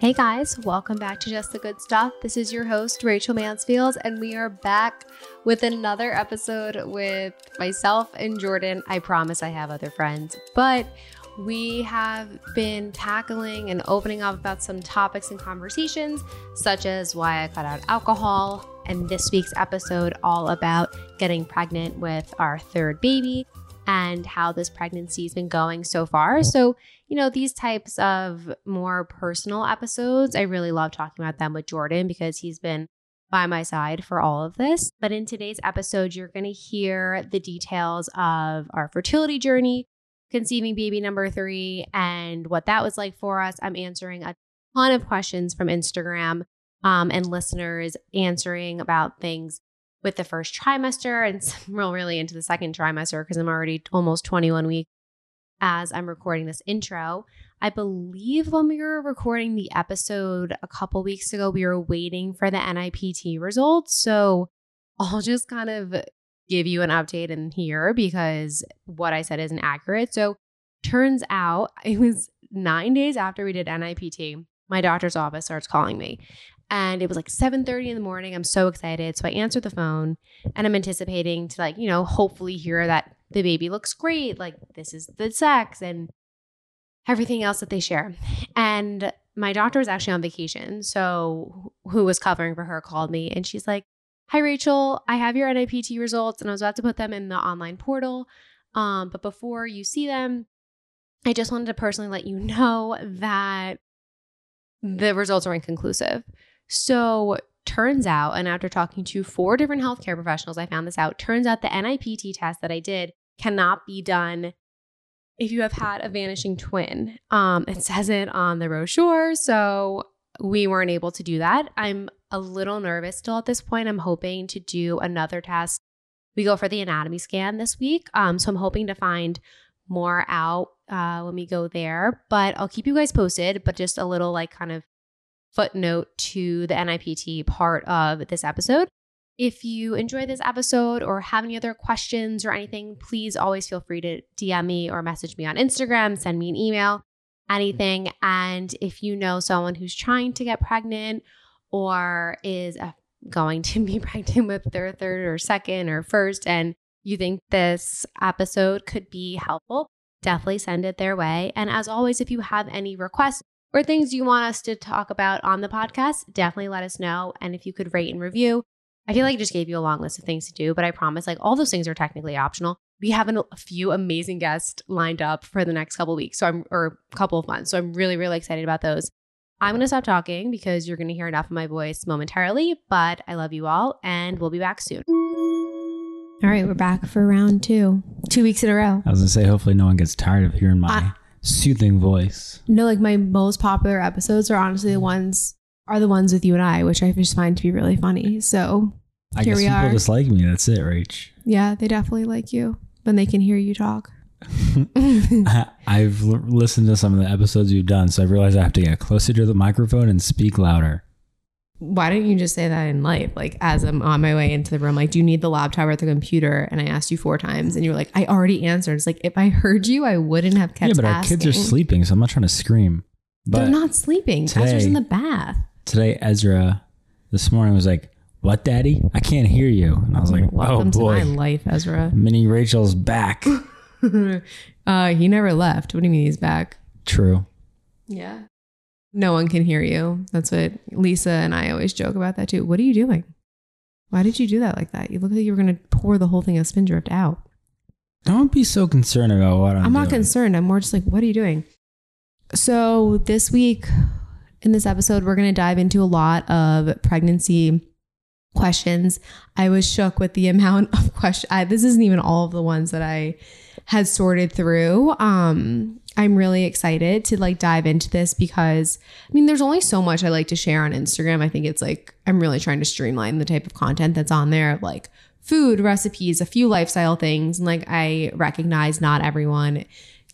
Hey guys, welcome back to Just the Good Stuff. This is your host, Rachel Mansfield, and we are back with another episode with myself and Jordan. I promise I have other friends, but we have been tackling and opening up about some topics and conversations, such as why I cut out alcohol, and this week's episode all about getting pregnant with our third baby and how this pregnancy has been going so far. So, you know, these types of more personal episodes, I really love talking about them with Jordan because he's been by my side for all of this. But in today's episode, you're going to hear the details of our fertility journey, conceiving baby number three, and what that was like for us. I'm answering a ton of questions from Instagram um, and listeners answering about things with the first trimester and we're really into the second trimester because I'm already almost 21 weeks as I'm recording this intro. I believe when we were recording the episode a couple weeks ago, we were waiting for the NIPT results. So I'll just kind of give you an update in here because what I said isn't accurate. So turns out it was nine days after we did NIPT, my doctor's office starts calling me and it was like 7:30 in the morning. I'm so excited. So I answered the phone and I'm anticipating to like, you know, hopefully hear that the baby looks great, like this is the sex and everything else that they share. And my doctor was actually on vacation, so who was covering for her called me and she's like, "Hi Rachel, I have your NIPT results and I was about to put them in the online portal. Um, but before you see them, I just wanted to personally let you know that the results are inconclusive. So, turns out, and after talking to four different healthcare professionals, I found this out. Turns out the NIPT test that I did cannot be done if you have had a vanishing twin. Um, it says it on the brochure. So, we weren't able to do that. I'm a little nervous still at this point. I'm hoping to do another test. We go for the anatomy scan this week. Um, so, I'm hoping to find more out uh, when we go there, but I'll keep you guys posted. But just a little like kind of footnote to the NIPT part of this episode. If you enjoy this episode or have any other questions or anything, please always feel free to DM me or message me on Instagram, send me an email, anything. And if you know someone who's trying to get pregnant or is uh, going to be pregnant with their third or second or first, and you think this episode could be helpful, definitely send it their way. And as always, if you have any requests, or things you want us to talk about on the podcast, definitely let us know. And if you could rate and review, I feel like I just gave you a long list of things to do, but I promise like all those things are technically optional. We have an, a few amazing guests lined up for the next couple weeks, so I'm or a couple of months. So I'm really really excited about those. I'm going to stop talking because you're going to hear enough of my voice momentarily, but I love you all and we'll be back soon. All right, we're back for round 2. 2 weeks in a row. I was gonna say, hopefully, no one gets tired of hearing my soothing voice. No, like my most popular episodes are honestly the ones are the ones with you and I, which I just find to be really funny. So I here guess we people are. just like me. That's it, Rach. yeah, they definitely like you when they can hear you talk. I've l- listened to some of the episodes you've done, so I realized I have to get closer to the microphone and speak louder. Why don't you just say that in life? Like as I'm on my way into the room, like, do you need the laptop or the computer? And I asked you four times, and you were like, I already answered. It's like if I heard you, I wouldn't have kept yeah, but our kids are sleeping, so I'm not trying to scream. But They're not sleeping. today- Ezra's in the bath. today, Ezra this morning was like, "What, Daddy? I can't hear you." And I was like, Welcome "Oh to my boy, life, Ezra. Mini Rachel's back." uh, he never left. What do you mean he's back? True. Yeah. No one can hear you. That's what Lisa and I always joke about that too. What are you doing? Why did you do that like that? You look like you were going to pour the whole thing of Spindrift out. Don't be so concerned about what I'm. I'm not doing. concerned. I'm more just like, what are you doing? So, this week in this episode, we're going to dive into a lot of pregnancy questions. I was shook with the amount of questions. This isn't even all of the ones that I had sorted through. Um, I'm really excited to like dive into this because I mean, there's only so much I like to share on Instagram. I think it's like I'm really trying to streamline the type of content that's on there, like food recipes, a few lifestyle things. And like I recognize not everyone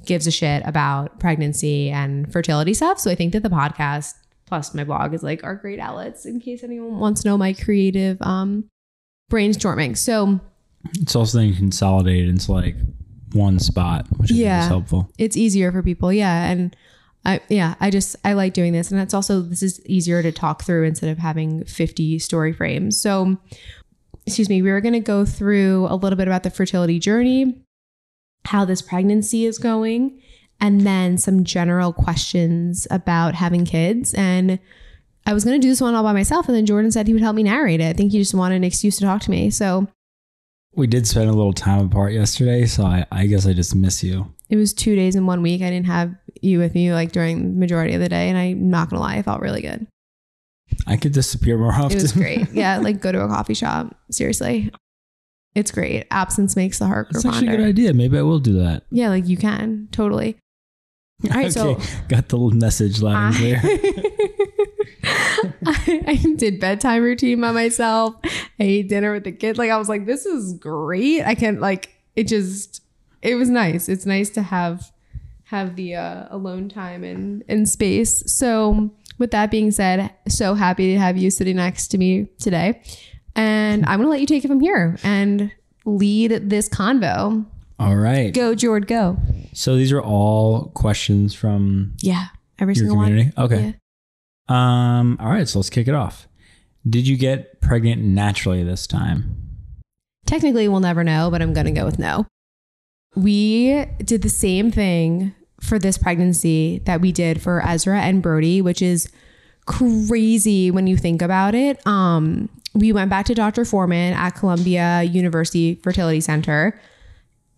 gives a shit about pregnancy and fertility stuff. So I think that the podcast plus my blog is like are great outlets in case anyone wants to know my creative um brainstorming. So It's also then consolidated into like one spot, which is Yeah. helpful. it's easier for people. Yeah. And I, yeah, I just I like doing this, and it's also this is easier to talk through instead of having fifty story frames. So, excuse me, we were going to go through a little bit about the fertility journey, how this pregnancy is going, and then some general questions about having kids. And I was going to do this one all by myself, and then Jordan said he would help me narrate it. I think he just wanted an excuse to talk to me. So We did spend a little time apart yesterday, so I, I guess I just miss you. it was two days in one week. I didn't have you with me like during the majority of the day, and I'm not gonna lie, I felt really good. I could disappear more often. It was great. Yeah, like go to a coffee shop. Seriously, it's great. Absence makes the heart grow That's actually a good idea. Maybe I will do that. Yeah, like you can totally. All right, so got the message loud and clear. I, I did bedtime routine by myself. I ate dinner with the kids. Like I was like, this is great. I can like it just it was nice. It's nice to have have the uh, alone time and and space. So with that being said, so happy to have you sitting next to me today. And I'm gonna let you take it from here and lead this convo. All right. Go, Jord, go. So these are all questions from Yeah. Every your single community. one. Okay. Um. All right. So let's kick it off. Did you get pregnant naturally this time? Technically, we'll never know, but I'm going to go with no. We did the same thing for this pregnancy that we did for Ezra and Brody, which is crazy when you think about it. Um, we went back to Dr. Forman at Columbia University Fertility Center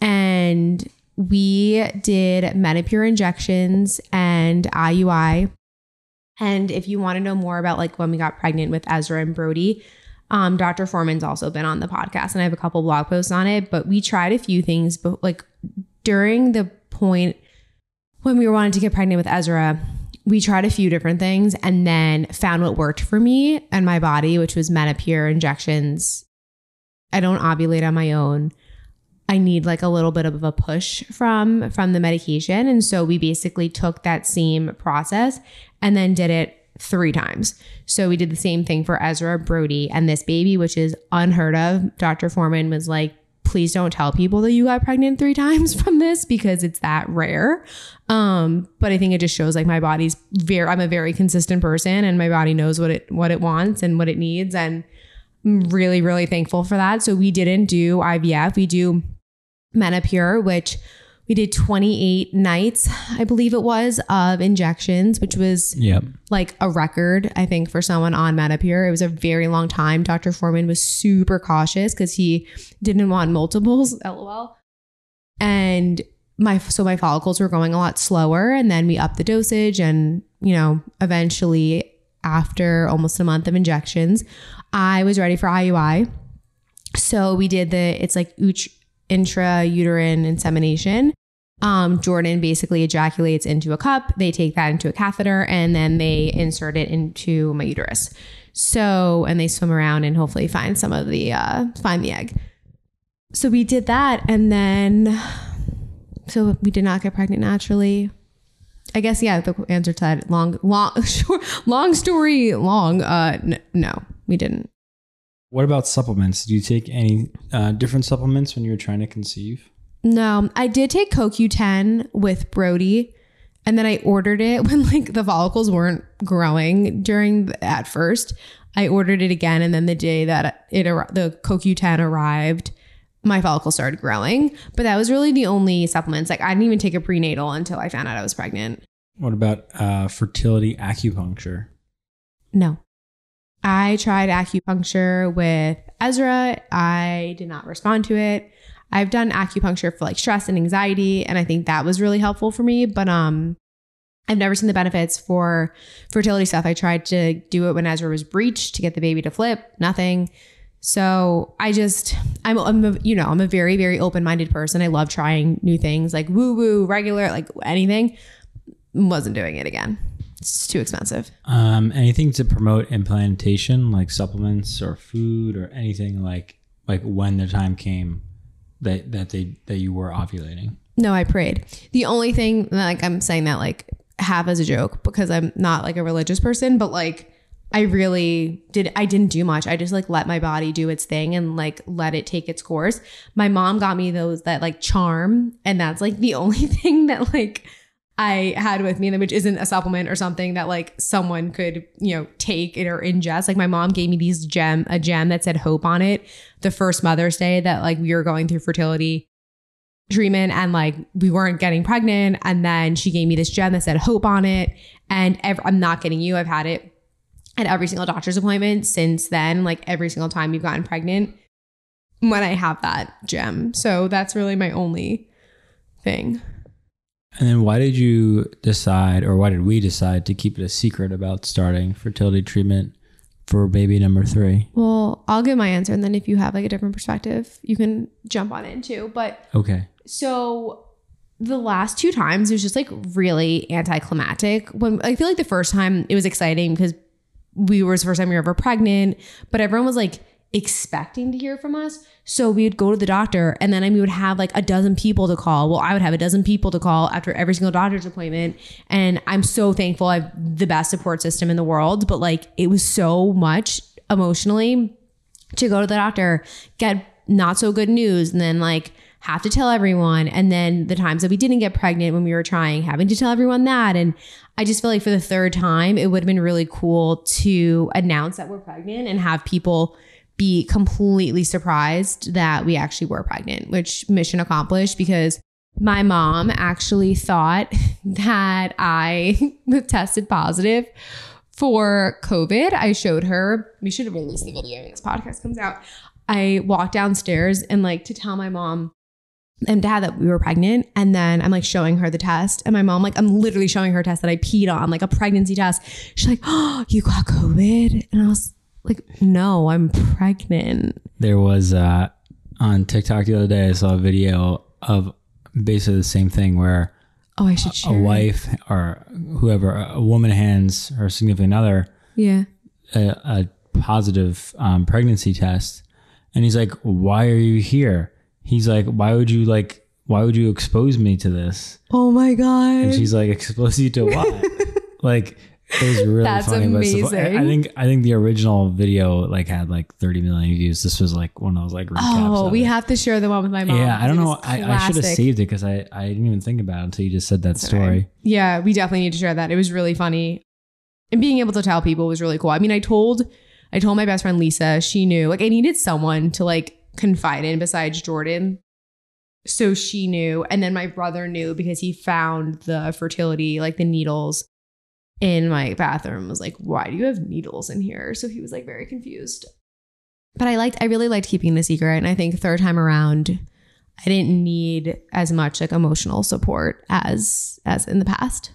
and we did Menopur injections and IUI. And if you want to know more about like when we got pregnant with Ezra and Brody, um, Dr. Forman's also been on the podcast and I have a couple blog posts on it, but we tried a few things, but like during the point when we were wanting to get pregnant with Ezra, we tried a few different things and then found what worked for me and my body, which was Menopur injections. I don't ovulate on my own. I need like a little bit of a push from from the medication and so we basically took that same process and then did it 3 times. So we did the same thing for Ezra Brody and this baby which is unheard of. Dr. Forman was like please don't tell people that you got pregnant 3 times from this because it's that rare. Um but I think it just shows like my body's very I'm a very consistent person and my body knows what it what it wants and what it needs and I'm really really thankful for that. So we didn't do IVF. We do Menopur, which we did 28 nights, I believe it was, of injections, which was Yep. like a record, I think, for someone on Menopur. It was a very long time. Dr. Forman was super cautious because he didn't want multiples, lol. And my so my follicles were going a lot slower, and then we upped the dosage, and you know, eventually, after almost a month of injections, I was ready for IUI. So we did the it's like uch, intrauterine insemination. Um, Jordan basically ejaculates into a cup. They take that into a catheter and then they insert it into my uterus. So, and they swim around and hopefully find some of the, uh, find the egg. So we did that. And then, so we did not get pregnant naturally. I guess, yeah, the answer to that long, long, short, long story long. Uh, n- no, we didn't. What about supplements? Do you take any uh, different supplements when you were trying to conceive? No, I did take CoQ10 with Brody, and then I ordered it when like the follicles weren't growing during the, at first. I ordered it again, and then the day that it the CoQ10 arrived, my follicles started growing. But that was really the only supplements. Like I didn't even take a prenatal until I found out I was pregnant. What about uh, fertility acupuncture? No. I tried acupuncture with Ezra. I did not respond to it. I've done acupuncture for like stress and anxiety, and I think that was really helpful for me. But um, I've never seen the benefits for fertility stuff. I tried to do it when Ezra was breached to get the baby to flip, nothing. So I just, I'm, I'm a, you know, I'm a very, very open minded person. I love trying new things like woo woo, regular, like anything. Wasn't doing it again. It's too expensive. Um, anything to promote implantation, like supplements or food or anything like like when the time came that that they that you were ovulating. No, I prayed. The only thing, like, I'm saying that like half as a joke because I'm not like a religious person, but like, I really did. I didn't do much. I just like let my body do its thing and like let it take its course. My mom got me those that like charm, and that's like the only thing that like I had with me, which isn't a supplement or something that like someone could, you know, take it or ingest. Like my mom gave me these gem, a gem that said hope on it the first Mother's Day that like we were going through fertility treatment and like we weren't getting pregnant. And then she gave me this gem that said hope on it. And ev- I'm not kidding you. I've had it at every single doctor's appointment since then, like every single time you've gotten pregnant when I have that gem. So that's really my only thing. And then why did you decide, or why did we decide to keep it a secret about starting fertility treatment for baby number three? Well, I'll give my answer, and then if you have like a different perspective, you can jump on it too. But Okay. so the last two times it was just like really anticlimactic. When I feel like the first time it was exciting because we were the first time we were ever pregnant, but everyone was like expecting to hear from us. So we would go to the doctor and then I mean, we would have like a dozen people to call. Well, I would have a dozen people to call after every single doctor's appointment. And I'm so thankful I have the best support system in the world. But like it was so much emotionally to go to the doctor, get not so good news, and then like have to tell everyone. And then the times that we didn't get pregnant when we were trying, having to tell everyone that. And I just feel like for the third time, it would have been really cool to announce that we're pregnant and have people be completely surprised that we actually were pregnant, which mission accomplished because my mom actually thought that I tested positive for COVID. I showed her, we should have released the video when this podcast comes out. I walked downstairs and like to tell my mom and dad that we were pregnant. And then I'm like showing her the test. And my mom, like, I'm literally showing her a test that I peed on, like a pregnancy test. She's like, Oh, you got COVID? And I was like, No, I'm pregnant. There was uh, on TikTok the other day, I saw a video of basically the same thing where Oh, I should a share. it. wife or whoever, a woman hands her significant other Yeah. a, a positive um, pregnancy test, and he's like, "Why are you here?" He's like, "Why would you like? Why would you expose me to this?" Oh my God. And she's like, "Expose you to what?" like it was really That's funny. but so- I- I think I think the original video like had like 30 million views. This was like one of those like recaps. oh, we it. have to share the one with my mom. Yeah, I don't know. I, I should have saved it because I, I didn't even think about it until you just said that story. Yeah, we definitely need to share that. It was really funny. And being able to tell people was really cool. I mean, I told I told my best friend Lisa, she knew. Like I needed someone to like confide in besides Jordan. So she knew. And then my brother knew because he found the fertility, like the needles in my bathroom. Was like, why do you have needles in here? So he was like very confused. But I liked I really liked keeping the secret. And I think third time around, I didn't need as much like emotional support as as in the past.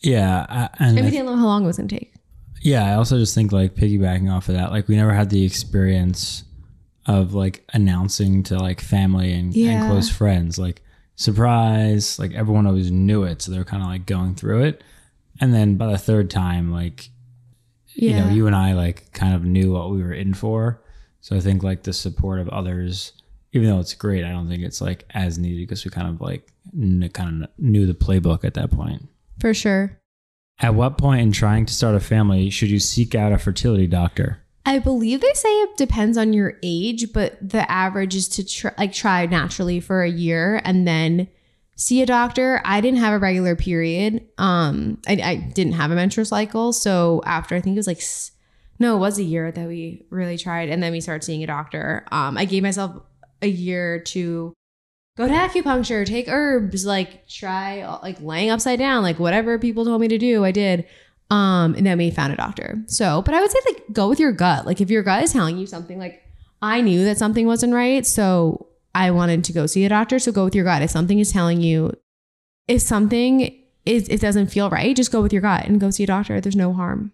Yeah, I, and we didn't know how long it was going to take. Yeah, I also just think like piggybacking off of that, like we never had the experience of like announcing to like family and, Yeah. and close friends, like surprise, like everyone always knew it, so they're kind of like going through it. And then by the third time, like you know, you and I like kind of knew what we were in for. So I think like the support of others, even though it's great, I don't think it's like as needed because we kind of like kind of knew the playbook at that point. for sure. At what point in trying to start a family should you seek out a fertility doctor? I believe they say it depends on your age, but the average is to try, like try naturally for a year and then see a doctor. I didn't have a regular period. Um, I, I didn't have a menstrual cycle, so after I think it was like no, it was a year that we really tried, and then we started seeing a doctor. Um, I gave myself a year to go to acupuncture, take herbs, like try like laying upside down, like whatever people told me to do, I did. Um, and then we found a doctor. So, but I would say like go with your gut. Like if your gut is telling you something, like I knew that something wasn't right, so I wanted to go see a doctor. So go with your gut. If something is telling you, if something is it doesn't feel right, just go with your gut and go see a doctor. There's no harm.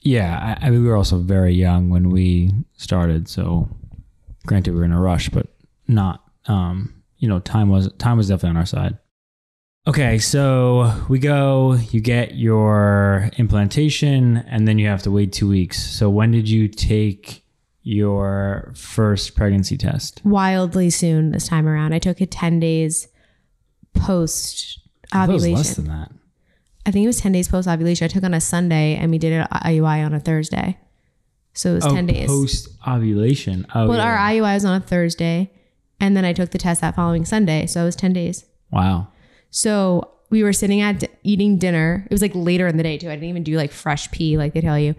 Yeah, I, I mean, we were also very young when we started, so granted we were in a rush, but not. Um, you know, time was time was definitely on our side. Okay, so we go. You get your implantation, and then you have to wait two weeks. So when did you take your first pregnancy test? Wildly soon this time around. I took it 10 days post I thought it was ovulation. less than that. I think it was 10 days post ovulation. I took on a Sunday and we did at IUI on a Thursday. So it was 10 days. post ovulation. Oh, well, yeah. our IUI was on a Thursday and then I took the test that following Sunday. So it was 10 days. wow. So we were sitting at eating dinner. It was like later in the day too. I didn't even do like fresh pee like they tell you.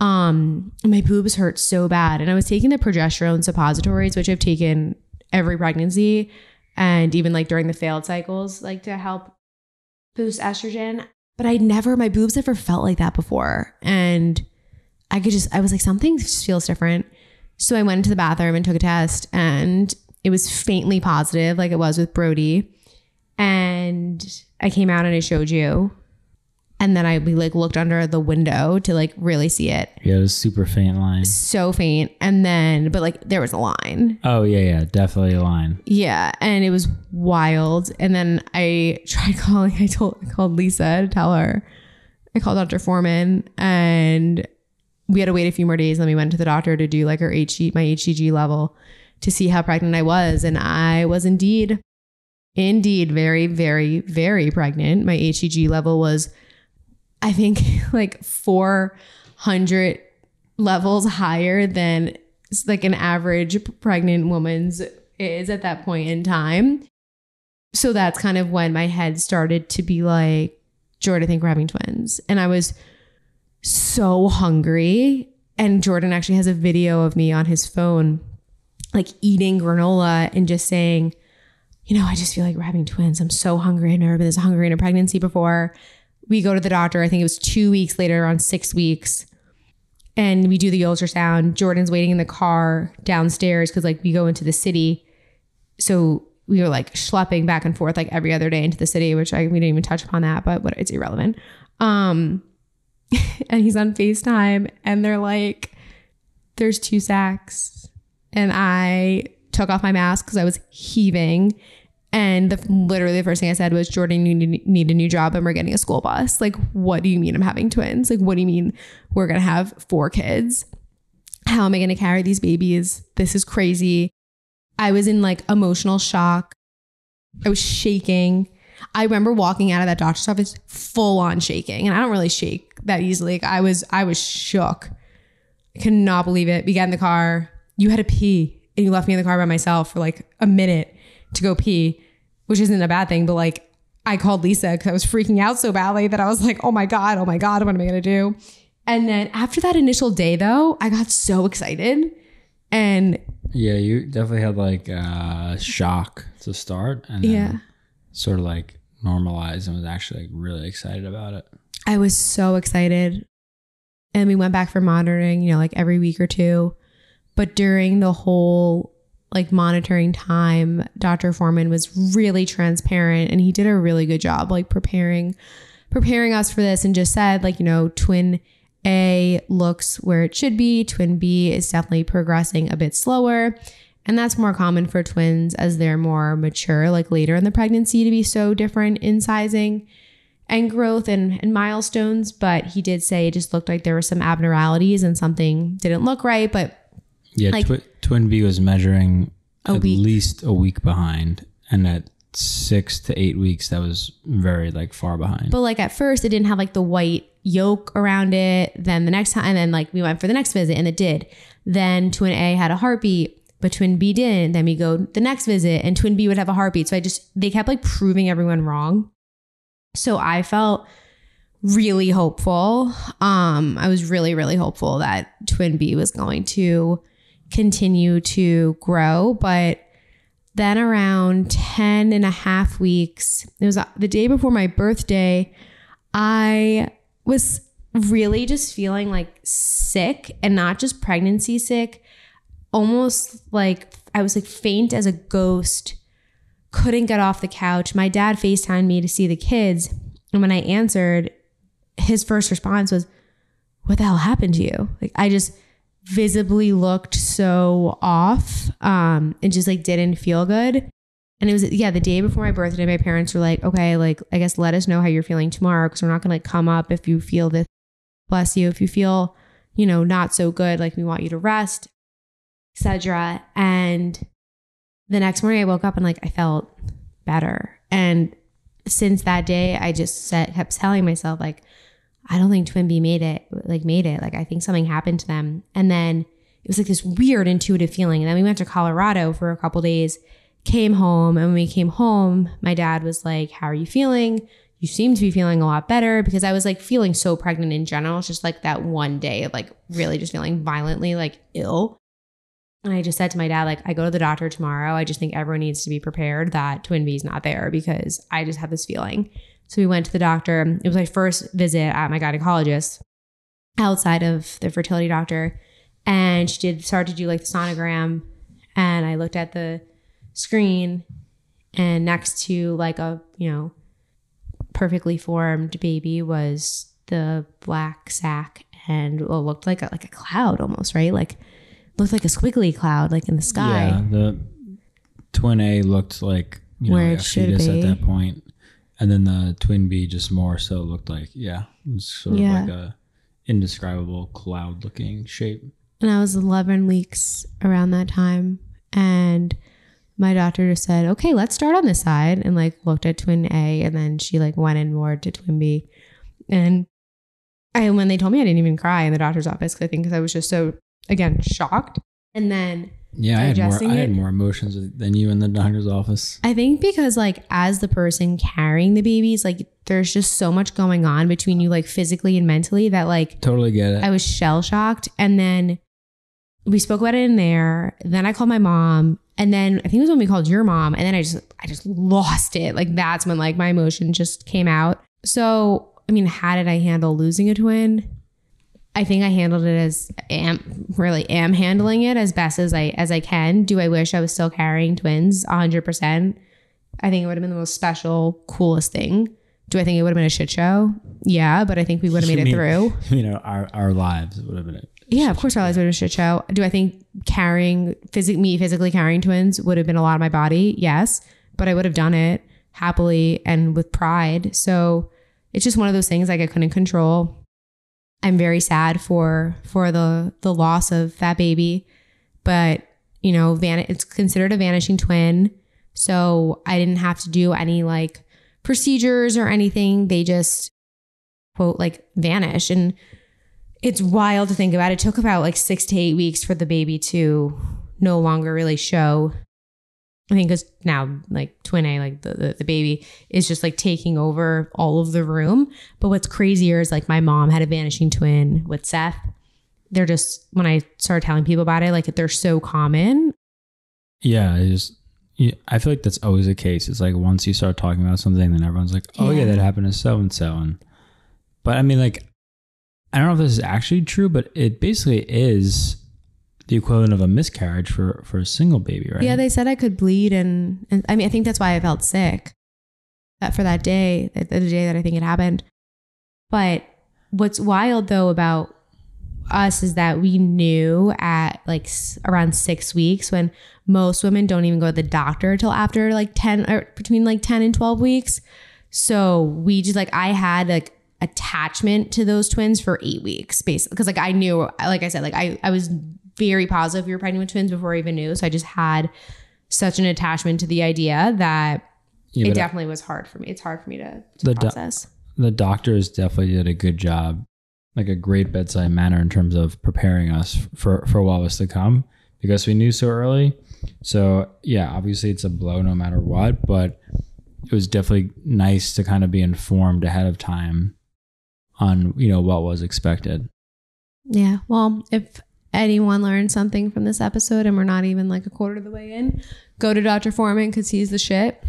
Um, my boobs hurt so bad, and I was taking the progesterone suppositories, which I've taken every pregnancy, and even like during the failed cycles, like to help boost estrogen. But I never, my boobs never felt like that before, and I could just, I was like, something feels different. So I went into the bathroom and took a test, and it was faintly positive, like it was with Brody. And I came out and I showed you. And then I we like looked under the window to like really see it. Yeah, it was super faint line. So faint. And then but like there was a line. Oh yeah, yeah, definitely a line. Yeah. And it was wild. And then I tried calling I told I called Lisa to tell her. I called Dr. Forman and we had to wait a few more days. Then we went to the doctor to do like her HG my HCG level to see how pregnant I was. And I was indeed, indeed very, very, very pregnant. My HCG level was, I think, like 400 levels higher than like an average pregnant woman's is at that point in time. So that's kind of when my head started to be like, Jordan, I think we're having twins. And I was so hungry. And Jordan actually has a video of me on his phone like eating granola and just saying, you know, I just feel like we're having twins. I'm so hungry. I've never been this hungry in a pregnancy before. We go to the doctor. I think it was two weeks later, around six weeks. And we do the ultrasound. Jordan's waiting in the car downstairs because, like, we go into the city. So we were like schlepping back and forth like every other day into the city, which I we didn't even touch upon that, but what it's irrelevant. Um, and he's on FaceTime, and they're like, "There's two sacks and I took off my mask because I was heaving. And the, literally the first thing I said was, Jordan, you need, a new job and we're getting a school bus. Like, what do you mean I'm having twins? Like, what do you mean we're going to have four kids? How am I going to carry these babies? This is crazy. I was in like emotional shock. I was shaking. I remember walking out of that doctor's office full on shaking. And I don't really shake that easily. Like I was, I was shook. I could not believe it. We got in the car you had to pee and you left me in the car by myself for like a minute to go pee, which isn't a bad thing, but like I called Lisa because I was freaking out so badly that I was like, oh my God, oh my God, what am I to do? And then after that initial day, though, I got so excited. And yeah, you definitely had like a shock to start and yeah, sort of like normalized and was actually like really excited about it. I was so excited. And we went back for monitoring, you know, like every week or two. But during the whole like monitoring time, Dr. Forman was really transparent and he did a really good job like preparing preparing us for this and just said like, you know, twin A looks where it should be, twin B is definitely progressing a bit slower. And that's more common for twins as they're more mature, like later in the pregnancy, to be so different in sizing and growth and, and milestones. But he did say it just looked like there were some abnormalities and something didn't look right. But yeah, Like- twi- Twin B was measuring at week. least a week behind, and at six to eight weeks, that was very like far behind. But like at first, it didn't have like the white yolk around it. Then the next time, and then like we went for the next visit and it did. Then twin A had a heartbeat, but twin B didn't. Then we go the next visit and twin B would have a heartbeat. So I just, they kept like proving everyone wrong. So I felt really hopeful. Um, I was really, really hopeful that twin B was going to continue to grow. But then around 10 and a half weeks, it was uh, the day before my birthday, I was really just feeling like sick and not just pregnancy sick, almost like I was like faint as a ghost, couldn't get off the couch. My dad FaceTimed me to see the kids. And when I answered, his first response was, What the hell happened to you? Like, I just visibly looked so off um, and just like didn't feel good. And it was, yeah, the day before my birthday, my parents were like, okay, like, I guess let us know how you're feeling tomorrow because we're not going to like come up if you feel this, bless you, if you feel, you know, not so good, like we want you to rest, etc. And the next morning I woke up and like I felt better. And since that day, I just said, kept telling myself, like, I don't think Twin B made it, like made it. Like I think something happened to them. And then it was like this weird intuitive feeling. And then we went to Colorado for a couple days, came home, and when we came home, my dad was like, How are you feeling? you seem to be feeling a lot better because I was like feeling so pregnant in general. It's just like that one day of like really just feeling violently like ill. And I just said to my dad, like, I go to the doctor tomorrow. I just think everyone needs to be prepared that Twin B's not there because I just have this feeling. So we went to the doctor. It was my first visit at my gynecologist outside of the fertility doctor. And she did start to do like the sonogram. And I looked at the screen and next to like a, you know, perfectly formed baby was the black sac and well, looked like a, like a cloud almost, right? Like looked like a squiggly cloud, like in the sky. Yeah, the twin A looked like you Where know it a should fetus be. at that point, and then the twin B just more so looked like yeah, it was sort Yeah. of like a indescribable cloud looking shape. and I was 11 weeks around that time. And my doctor just said, okay, let's start on this side and like looked at twin A. And then she like went in more to twin B. And I, when they told me, I didn't even cry in the doctor's office 'cause I think because I was just so, again, shocked. And then Yeah, I had more. Digesting I had more emotions than you in the doctor's office. I think because like as the person carrying the babies, like there's just so much going on between you, like physically and mentally, that like Totally get it. I was shell shocked. And then we spoke about it in there. Then I called my mom. And then I think it was when we called your mom. And then I just I just lost it. Like that's when like my emotion just came out. So I mean, how did I handle losing a twin? I think I handled it as am really am handling it as best as I as I can. Do I wish I was still carrying twins? hundred percent. I think it would have been the most special, coolest thing. Do I think it would have been a shit show? Yeah, but I think we would have made You it through. you know, our our lives would have been it. Yeah, of course our lives would have been a shit show. Do I think carrying physic me physically carrying twins would have been a lot of my body? Yes. But I would have done it happily and with pride. So it's just one of those things like I couldn't control. I'm very sad for for the the loss of that baby. But, you know, van- it's considered a vanishing twin. So I didn't have to do any like procedures or anything. They just quote like vanish and it's wild to think about. It took about like six to eight weeks for the baby to no longer really show. I think because now like twin A, like the, the the baby is just like taking over all of the room. But what's crazier is like my mom had a vanishing twin with Seth. They're just when I started telling people about it, like they're so common. Yeah, it just. I feel like that's always the case. It's like once you start talking about something, then everyone's like, "Oh yeah, Yeah. that happened to so and so." And but I mean, like, I don't know if this is actually true, but it basically is the equivalent of a miscarriage for for a single baby, right? Yeah, they said I could bleed, and and I mean I think that's why I felt sick. That for that day, that the day that I think it happened. But what's wild though about us is that we knew at like around six weeks when most women don't even go to the doctor until after like 10 or between like 10 and 12 weeks. So we just like, I had like attachment to those twins for eight weeks basically. Cause like I knew, like I said, like I, I was very positive we were pregnant with twins before I even knew. So I just had such an attachment to the idea that Yeah, it but definitely was hard for me. It's hard for me to, to The do- process. the doctors definitely did a good job, like a great bedside manner in terms of preparing us for for what was to come because we knew so early. So yeah, obviously it's a blow no matter what, but it was definitely nice to kind of be informed ahead of time on you know what was expected. Yeah. Well, if anyone learned something from this episode and we're not even like a quarter of the way in, go to Dr. Forman because he's the shit.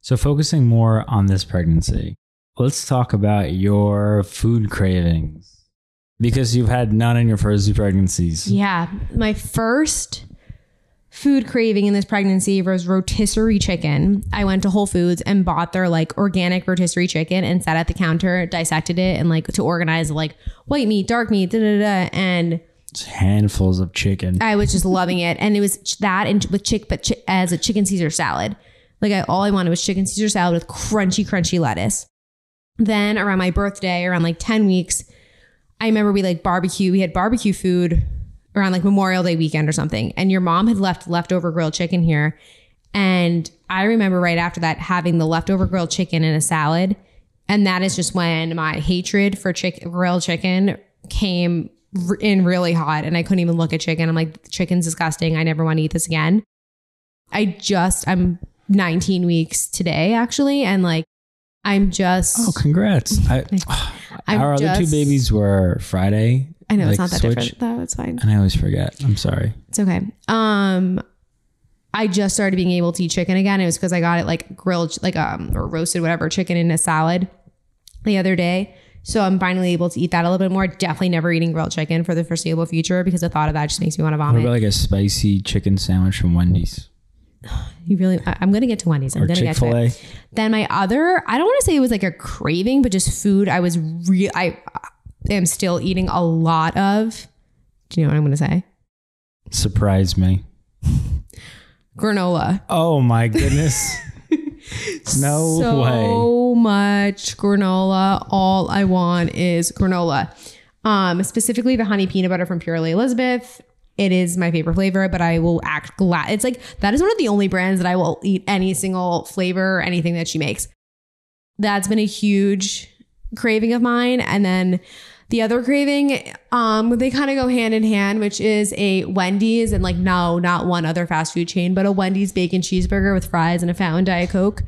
So focusing more on this pregnancy, let's talk about your food cravings because you've had none in your first two pregnancies. Yeah. My first food craving in this pregnancy was rotisserie chicken. I went to Whole Foods and bought their like organic rotisserie chicken and sat at the counter, dissected it, and like to organize like white meat, dark meat, da da da. And handfuls of chicken. I was just loving it, and it was that and with chick, but chi- as a chicken Caesar salad. Like I, all I wanted was chicken Caesar salad with crunchy, crunchy lettuce. Then around my birthday, around like ten weeks, I remember we like barbecue. We had barbecue food around like Memorial Day weekend or something, and your mom had left leftover grilled chicken here, and I remember right after that having the leftover grilled chicken in a salad, and that is just when my hatred for chick- grilled chicken came in really hot and I couldn't even look at chicken. I'm like, chicken's disgusting. I never want to eat this again. I just, I'm 19 weeks today actually. And like, I'm just. Oh, congrats! I, I'm our other two babies were Friday. I know it's not that switch, different though. It's fine. And I always forget. I'm sorry. It's okay. Um, I just started being able to eat chicken again. It was because I got it like grilled, like um, or roasted, whatever, chicken in a salad the other day. So I'm finally able to eat that a little bit more. Definitely never eating grilled chicken for the foreseeable future because the thought of that just makes me want to vomit. What about like a spicy chicken sandwich from Wendy's you really? I, I'm gonna get to Wendy's. I'm or gonna Chick get to Fil it. A? Then my other, I don't want to say it was like a craving, but just food. I was real. I am still eating a lot of. Do you know what I'm gonna say? Surprise me. Granola. Oh my goodness. no so way. So much granola. All I want is granola. Um, specifically the honey peanut butter from Purely Elizabeth. It is my favorite flavor, but I will act glad. It's like that is one of the only brands that I will eat any single flavor, anything that she makes. That's been a huge craving of mine. And then the other craving, um, they kind of go hand in hand, which is a Wendy's and like no, not one other fast food chain, but a Wendy's bacon cheeseburger with fries and a fountain diet coke.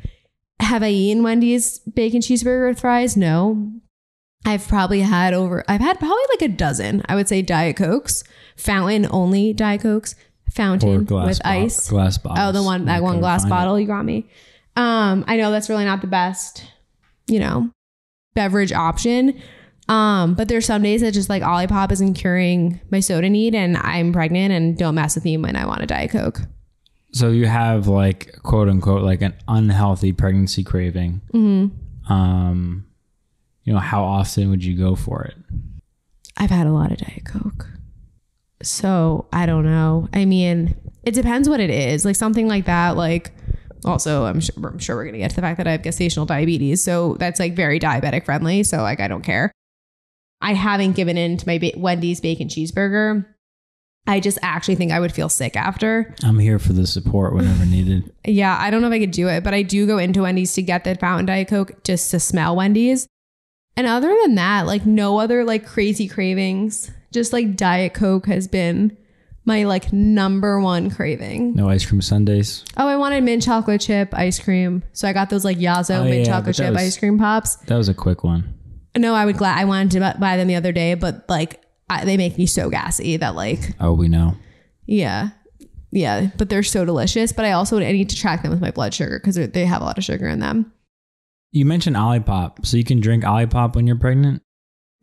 Have I eaten Wendy's bacon cheeseburger with fries? No. I've probably had over I've had probably like a dozen, I would say diet cokes, fountain only diet cokes, fountain with bo- ice. Glass bottle. Oh, the one that one glass bottle you got me. Um, I know that's really not the best, you know, beverage option. Um, but there's some days that just like Olipop isn't curing my soda need, and I'm pregnant, and don't mess with me when I want a diet coke. So you have like quote unquote like an unhealthy pregnancy craving. Mm-hmm. Um, you know, how often would you go for it? I've had a lot of diet coke, so I don't know. I mean, it depends what it is. Like something like that, like. Also, I'm sure, I'm sure we're gonna get to the fact that I have gestational diabetes, so that's like very diabetic friendly. So like, I don't care. I haven't given in to my ba- Wendy's bacon cheeseburger. I just actually think I would feel sick after. I'm here for the support whenever needed. Yeah, I don't know if I could do it, but I do go into Wendy's to get the fountain diet coke just to smell Wendy's. And other than that, like no other like crazy cravings. Just like diet coke has been my like number one craving. No ice cream Sundays. Oh, I wanted mint chocolate chip ice cream, so I got those like Yasso Oh, mint yeah, chocolate chip was- ice cream pops. That was a quick one. No, I would glad I wanted to buy them the other day, but like I, they make me so gassy that like Oh, we know. yeah, yeah. But they're so delicious. But I also I need to track them with my blood sugar because they have a lot of sugar in them. You mentioned Olipop, so you can drink Olipop when you're pregnant.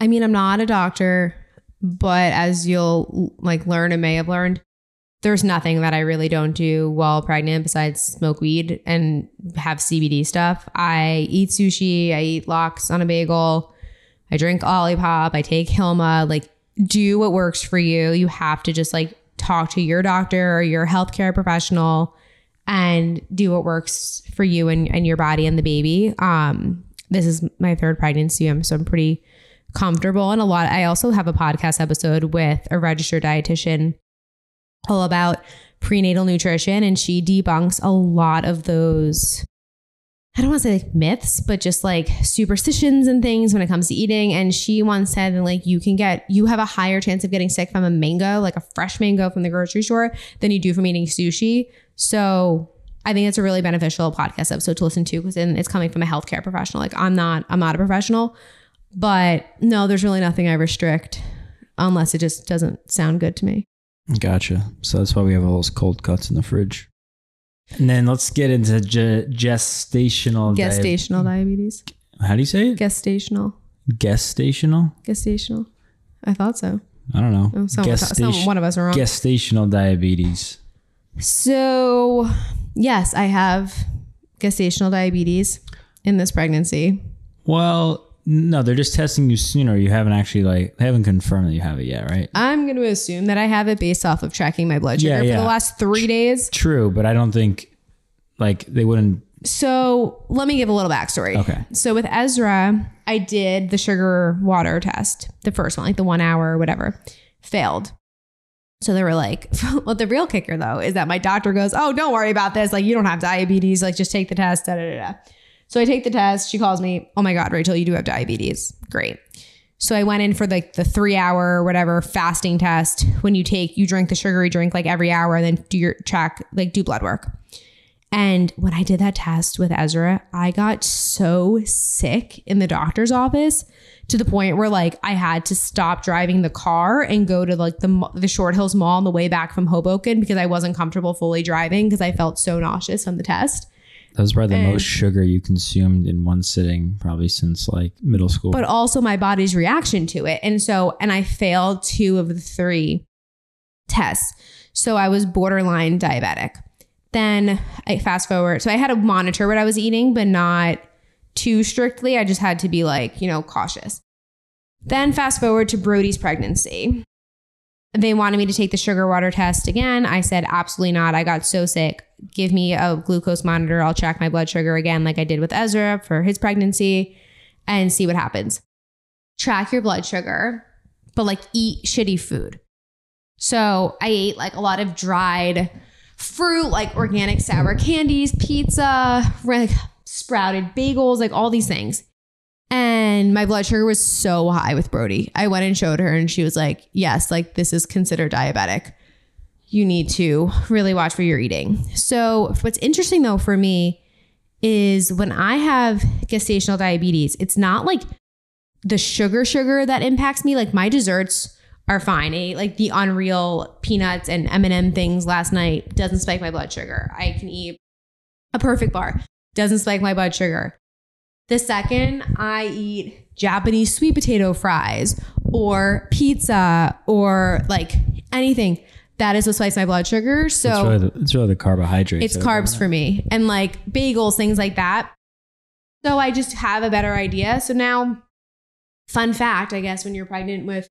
I mean, I'm not a doctor, but as you'll like learn and may have learned, there's nothing that I really don't do while pregnant besides smoke weed and have CBD stuff. I eat sushi, I eat lox on a bagel, I drink Olipop, I take Hilma. Like, do what works for you. You have to just like talk to your doctor or your healthcare professional and do what works for you and, and your body and the baby. Um, this is my third pregnancy. I'm so I'm pretty comfortable and a lot. I also have a podcast episode with a registered dietitian all about prenatal nutrition, and she debunks a lot of those. I don't want to say like myths, but just like superstitions and things when it comes to eating. And she once said that like you can get you have a higher chance of getting sick from a mango, like a fresh mango from the grocery store, than you do from eating sushi. So I think it's a really beneficial podcast episode to listen to because it's coming from a healthcare professional. Like I'm not, I'm not a professional, but no, there's really nothing I restrict unless it just doesn't sound good to me. Gotcha. So that's why we have all those cold cuts in the fridge. And then let's get into ge- gestational. Gestational diabetes. How do you say it? Gestational. Gestational. Gestational. I thought so. I don't know. Oh, someone, Gestation- some, one of us are wrong. Gestational diabetes. So, yes, I have gestational diabetes in this pregnancy. Well, no, they're just testing you sooner. You haven't actually like they haven't confirmed that you have it yet, right? I'm going to assume that I have it based off of tracking my blood sugar Yeah, for yeah. the last three days. True, but I don't think like they wouldn't. So let me give a little backstory. Okay. So with Ezra, I did the sugar water test, the first one, like the one hour or whatever, failed. So they were like, well, the real kicker though is that my doctor goes, oh, don't worry about this. Like you don't have diabetes. Like just take the test. Da, da, da, da. So I take the test. She calls me, oh my God, Rachel, you do have diabetes. Great. So I went in for like the three hour or whatever fasting test. When you take, you drink the sugary drink like every hour, and then do your track, like do blood work. And when I did that test with Ezra, I got so sick in the doctor's office to the point where like I had to stop driving the car and go to like the the Short Hills Mall on the way back from Hoboken because I wasn't comfortable fully driving because I felt so nauseous on the test. That was probably the And- most sugar you consumed in one sitting, probably since like middle school. But also my body's reaction to it. And so and I failed two of the three tests. So I was borderline diabetic. Then I fast forward. So I had to monitor what I was eating, but not too strictly. I just had to be like, you know, cautious. Then fast forward to Brody's pregnancy. They wanted me to take the sugar water test again. I said, absolutely not. I got so sick. Give me a glucose monitor. I'll check my blood sugar again, like I did with Ezra for his pregnancy, and see what happens. Track your blood sugar, but like eat shitty food. So I ate like a lot of dried fruit, like organic sour candies, pizza, like sprouted bagels, like all these things. And my blood sugar was so high with Brody. I went and showed her, and she was like, Yes, like this is considered diabetic. You need to really watch what you're eating. So, what's interesting though for me is when I have gestational diabetes, it's not like the sugar sugar that impacts me. Like my desserts are fine. I ate like the unreal peanuts and M&M things last night. Doesn't spike my blood sugar. I can eat a perfect bar. Doesn't spike my blood sugar. The second I eat Japanese sweet potato fries or pizza or like anything, that is what spikes my blood sugar. So it's, really the, it's really the carbohydrates. it's carbs for me and like bagels, things like that. So I just have a better idea. So now, fun fact, I guess, when you're pregnant with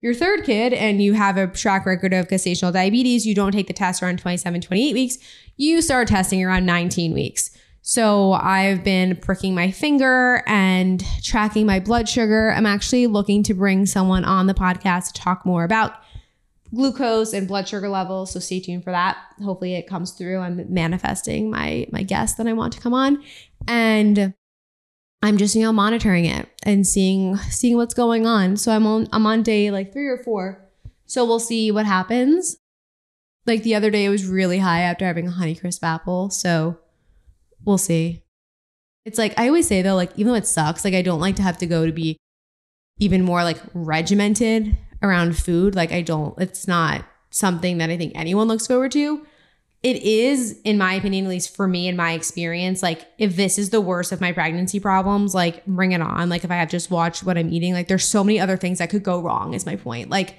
your third kid and you have a track record of gestational diabetes, you don't take the test around 27, 28 weeks. You start testing around 19 weeks. So I've been pricking my finger and tracking my blood sugar. I'm actually looking to bring someone on the podcast to talk more about glucose and blood sugar levels. So stay tuned for that. Hopefully it comes through. I'm manifesting my my guest that I want to come on. And I'm just, you know, monitoring it and seeing seeing what's going on. So I'm on I'm on day like three or four. So we'll see what happens. Like the other day it was really high after having a Honeycrisp apple. So we'll see. It's like I always say though, like even though it sucks, like I don't like to have to go to be even more like regimented around food. Like I don't, it's not something that I think anyone looks forward to. It is, in my opinion, at least for me in my experience, like if this is the worst of my pregnancy problems, like bring it on. Like if I have just watched what I'm eating, like there's so many other things that could go wrong, is my point. Like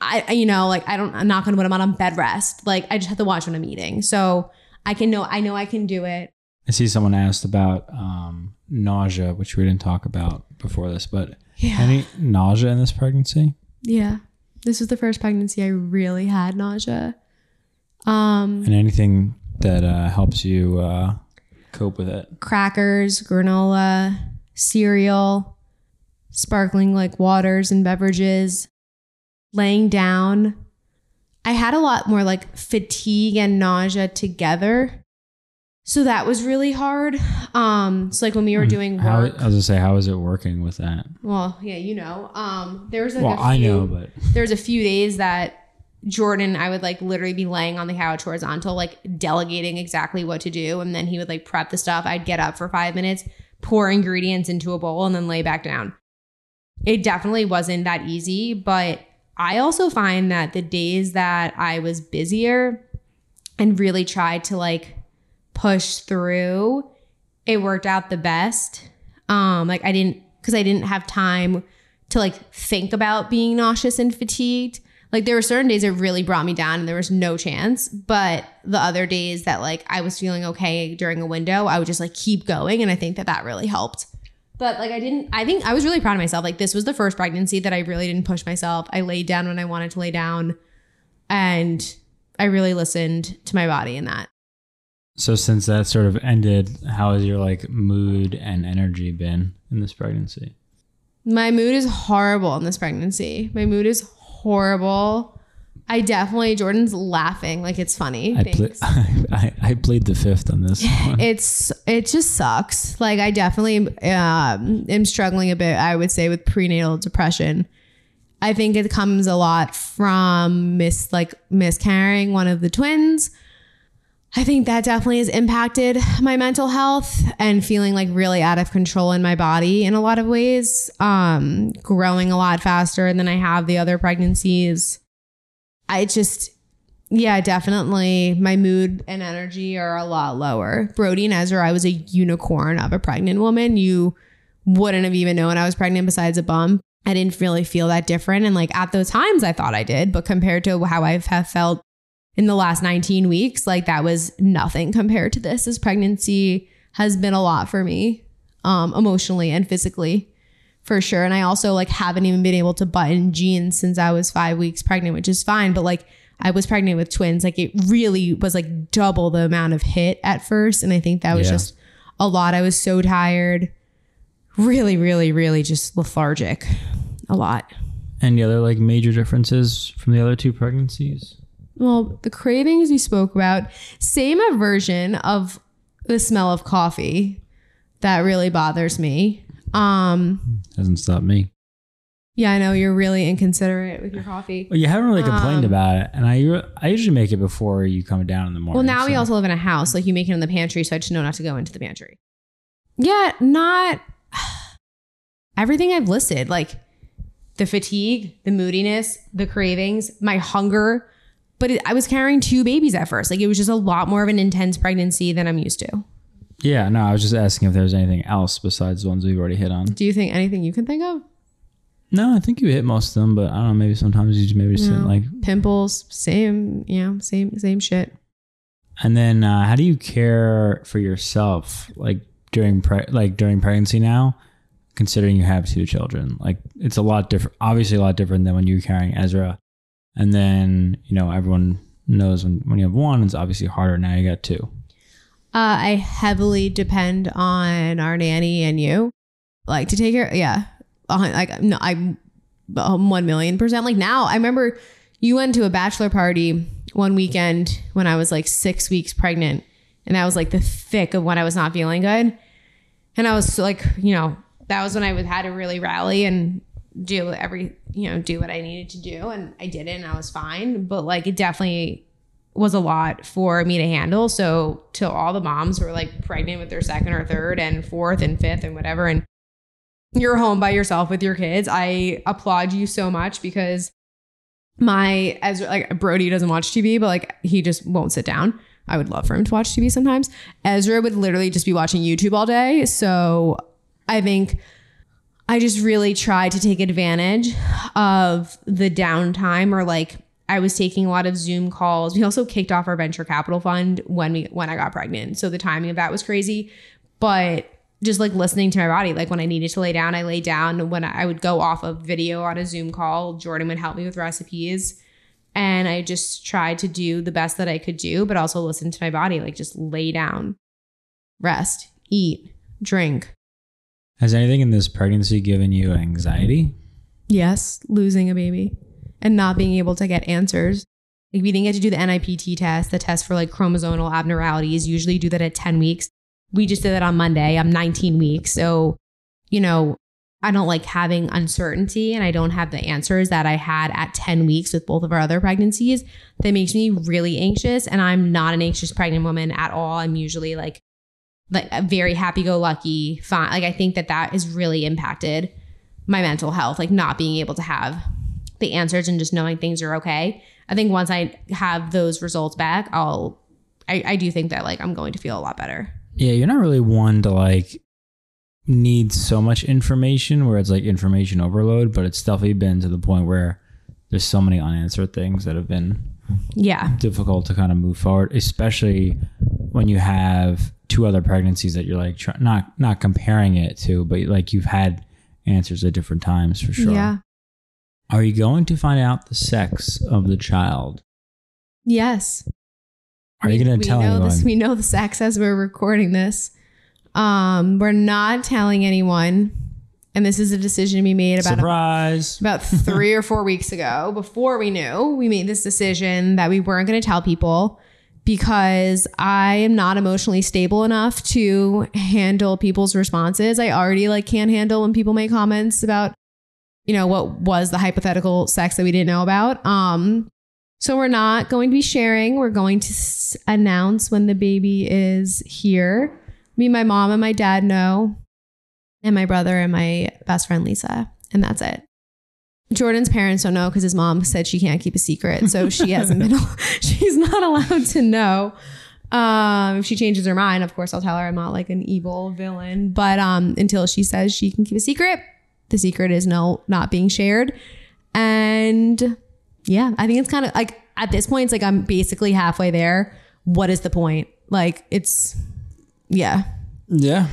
I, you know, like I don't, I'm not gonna put them on bed rest. Like I just have to watch what I'm eating. So I can know, I know I can do it. I see someone asked about um, nausea, which we didn't talk about before this, but Yeah. any nausea in this pregnancy? Yeah. This was the first pregnancy I really had nausea. Um, And anything that uh, helps you uh, cope with it? crackers, granola, cereal, sparkling like waters and beverages, laying down. I had a lot more like fatigue and nausea together. So that was really hard. Um, so like when we were doing Hmm. How, I was gonna say, how is it working with that? well, yeah, you know, um, there was like well, a few, I know, but there's a few days that Jordan, I would like literally be laying on the couch horizontal, like delegating exactly what to do. And then he would like prep the stuff. I'd get up for five minutes, pour ingredients into a bowl, and then lay back down. It definitely wasn't that easy. But I also find that the days that I was busier and really tried to like push through, it worked out the best. Um, like I didn't because I didn't have time to like think about being nauseous and fatigued. Like there were certain days it really brought me down and there was no chance. But the other days that like I was feeling okay during a window, I would just like keep going. And I think that that really helped. But like I didn't, I think I was really proud of myself. Like this was the first pregnancy that I really didn't push myself. I laid down when I wanted to lay down. And I really listened to my body in that. So since that sort of ended, how has your like mood and energy been in this pregnancy? My mood is horrible in this pregnancy. My mood is horrible. I definitely Jordan's laughing like it's funny. I, ple- Thanks. I, I played the fifth on this one. it's it just sucks. Like I definitely um, am struggling a bit. I would say with prenatal depression. I think it comes a lot from miss like miscarrying one of the twins. I think that definitely has impacted my mental health and feeling like really out of control in my body in a lot of ways. Um, growing a lot faster than I have the other pregnancies. I just, yeah, definitely my mood and energy are a lot lower. Brody and Ezra, I was a unicorn of a pregnant woman. You wouldn't have even known I was pregnant besides a bump. I didn't really feel that different. And like at those times, I thought I did, but compared to how I have felt in the last 19 weeks, like that was nothing compared to this. This pregnancy has been a lot for me, um, emotionally and physically, for sure. And I also like haven't even been able to button jeans since I was five weeks pregnant, which is fine. But like I was pregnant with twins, like it really was like double the amount of hit at first. And I think that was Yeah. just a lot. I was so tired, really, really, really just lethargic, a lot. Any other like major differences from the other two pregnancies? Well, the cravings we spoke about, same aversion of the smell of coffee that really bothers me. Um, Hasn't stopped me. yeah, I know you're really inconsiderate with your coffee. Well, you haven't really complained Um, about it, and I I usually make it before you come down in the morning. Well, now we also live in a house, like you make it in the pantry, so I just know not to go into the pantry. Yeah, not everything I've listed, like the fatigue, the moodiness, the cravings, my hunger. But it, I was carrying two babies at first. Like it was just a lot more of an intense pregnancy than I'm used to. Yeah, no, I was just asking if there was anything else besides the ones we've already hit on. Do you think anything you can think of? No, I think you hit most of them, but I don't know. Maybe sometimes you just maybe sit No. like. Pimples, same, yeah, same, same shit. And then, uh, how do you care for yourself, like during pre- like during pregnancy now, considering you have two children? Like it's a lot different. Obviously, a lot different than when you were carrying Ezra. And then you know everyone knows when when you have one, it's obviously harder. Now you got two. Uh, I heavily depend on our nanny and you, like to take care. Yeah, like no, I'm um, one million percent. Like now, I remember you went to a bachelor party one weekend when I was like six weeks pregnant, and that was like the thick of when I was not feeling good, and I was like, you know, that was when I had to really rally and do every, you know, do what I needed to do, and I did it, and I was fine. But like, it definitely was a lot for me to handle. So to all the moms who are like pregnant with their second or third and fourth and fifth and whatever, and you're home by yourself with your kids, I applaud you so much because my Ezra like Brody doesn't watch TV, but like he just won't sit down. I would love for him to watch TV sometimes. Ezra would literally just be watching YouTube all day. So I think I just really tried to take advantage of the downtime or like I was taking a lot of Zoom calls. We also kicked off our venture capital fund when we when I got pregnant. So the timing of that was crazy. But just like listening to my body, like when I needed to lay down, I lay down. When I would go off of video on a Zoom call, Jordan would help me with recipes. And I just tried to do the best that I could do, but also listen to my body, like just lay down, rest, eat, drink. Has anything in this pregnancy given you anxiety? Yes, losing a baby and not being able to get answers. Like we didn't get to do the NIPT test, the test for like chromosomal abnormalities. Usually do that at 10 weeks. We just did that on Monday. I'm 19 weeks. So, you know, I don't like having uncertainty and I don't have the answers that I had at 10 weeks with both of our other pregnancies. That makes me really anxious. And I'm not an anxious pregnant woman at all. I'm usually like, like a very happy go lucky, fine. Like I think that that has really impacted my mental health, like not being able to have the answers and just knowing things are okay. I think once I have those results back, I'll, I, I do think that like I'm going to feel a lot better. Yeah, you're not really one to like need so much information where it's like information overload, but it's definitely been to the point where there's so many unanswered things that have been Yeah. difficult to kind of move forward, especially when you have two other pregnancies that you're like try, not not comparing it to, but like you've had answers at different times for sure. Yeah. Are you going to find out the sex of the child? Yes. Are you going to tell know anyone? This, we know the sex as we're recording this. Um, we're not telling anyone. And this is a decision we made about a Surprise! about three or four weeks ago, before we knew, we made this decision that we weren't going to tell people because I am not emotionally stable enough to handle people's responses. I already like can't handle when people make comments about, you know, what was the hypothetical sex that we didn't know about. Um, So we're not going to be sharing. We're going to s- announce when the baby is here. Me, my mom, and my dad know, and my brother and my best friend Lisa, and that's it. Jordan's parents don't know because his mom said she can't keep a secret, so she hasn't been. She's not allowed to know. Um, if she changes her mind, of course, I'll tell her I'm not like an evil villain. But um, until she says she can keep a secret, the secret is no not being shared. And yeah, I think it's kind of like at this point, it's like I'm basically halfway there. What is the point? Like it's yeah. Yeah.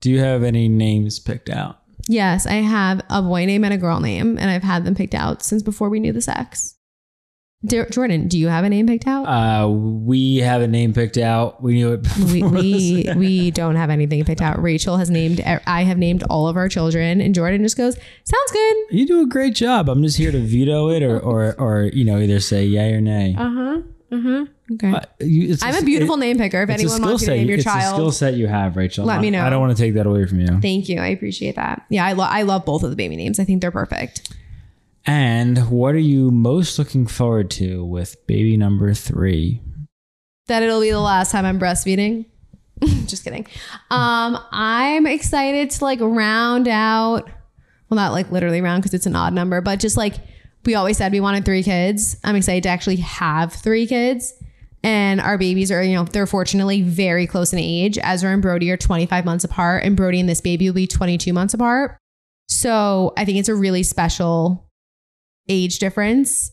Do you have any names picked out? Yes, I have a boy name and a girl name, and I've had them picked out since before we knew the sex. Dear Jordan, do you have a name picked out? Uh, we have a name picked out. We knew it. we we, we don't have anything picked out. Rachel has named I have named all of our children, and Jordan just goes, "Sounds good." You do a great job. I'm just here to veto it, or or or you know, either say yay or nay. Uh huh. Uh huh. Okay. Uh, you- I'm a beautiful it- name picker. If anyone wants to name your it's a skill child, set you have, Rachel. Let me know. I don't want to take that away from you. thank you. I appreciate that. Yeah, I, lo- I love both of the baby names. I think they're perfect. And what are you most looking forward to with baby number three? that it'll be the last time I'm breastfeeding. Just kidding. Um, I'm excited to like round out, well, not like literally round because it's an odd number, but just like we always said we wanted three kids. I'm excited to actually have three kids. And our babies are, you know, they're fortunately very close in age. Ezra and Brody are 25 months apart, and Brody and this baby will be 22 months apart. So I think it's a really special age difference.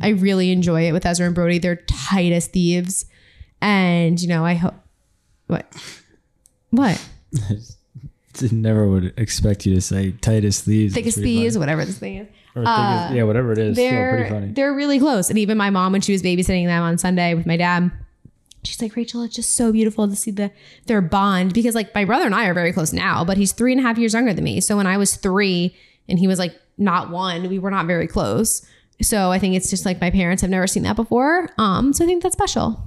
I really enjoy it with Ezra and Brody. They're tight as thieves. And, you know, I hope. What? What? Never would expect you to say tightest thieves. Thick as It's pretty thieves, whatever this thing is. Or thick as- yeah, whatever it is. They're, pretty funny. they're really close. And even my mom, when she was babysitting them on Sunday with my dad, she's like, Rachel, it's just so beautiful to see the their bond. Because like my brother and I are very close now, but he's three and a half years younger than me. So when I was three and he was like not one, we were not very close. So I think it's just like my parents have never seen that before. Um, so I think that's special.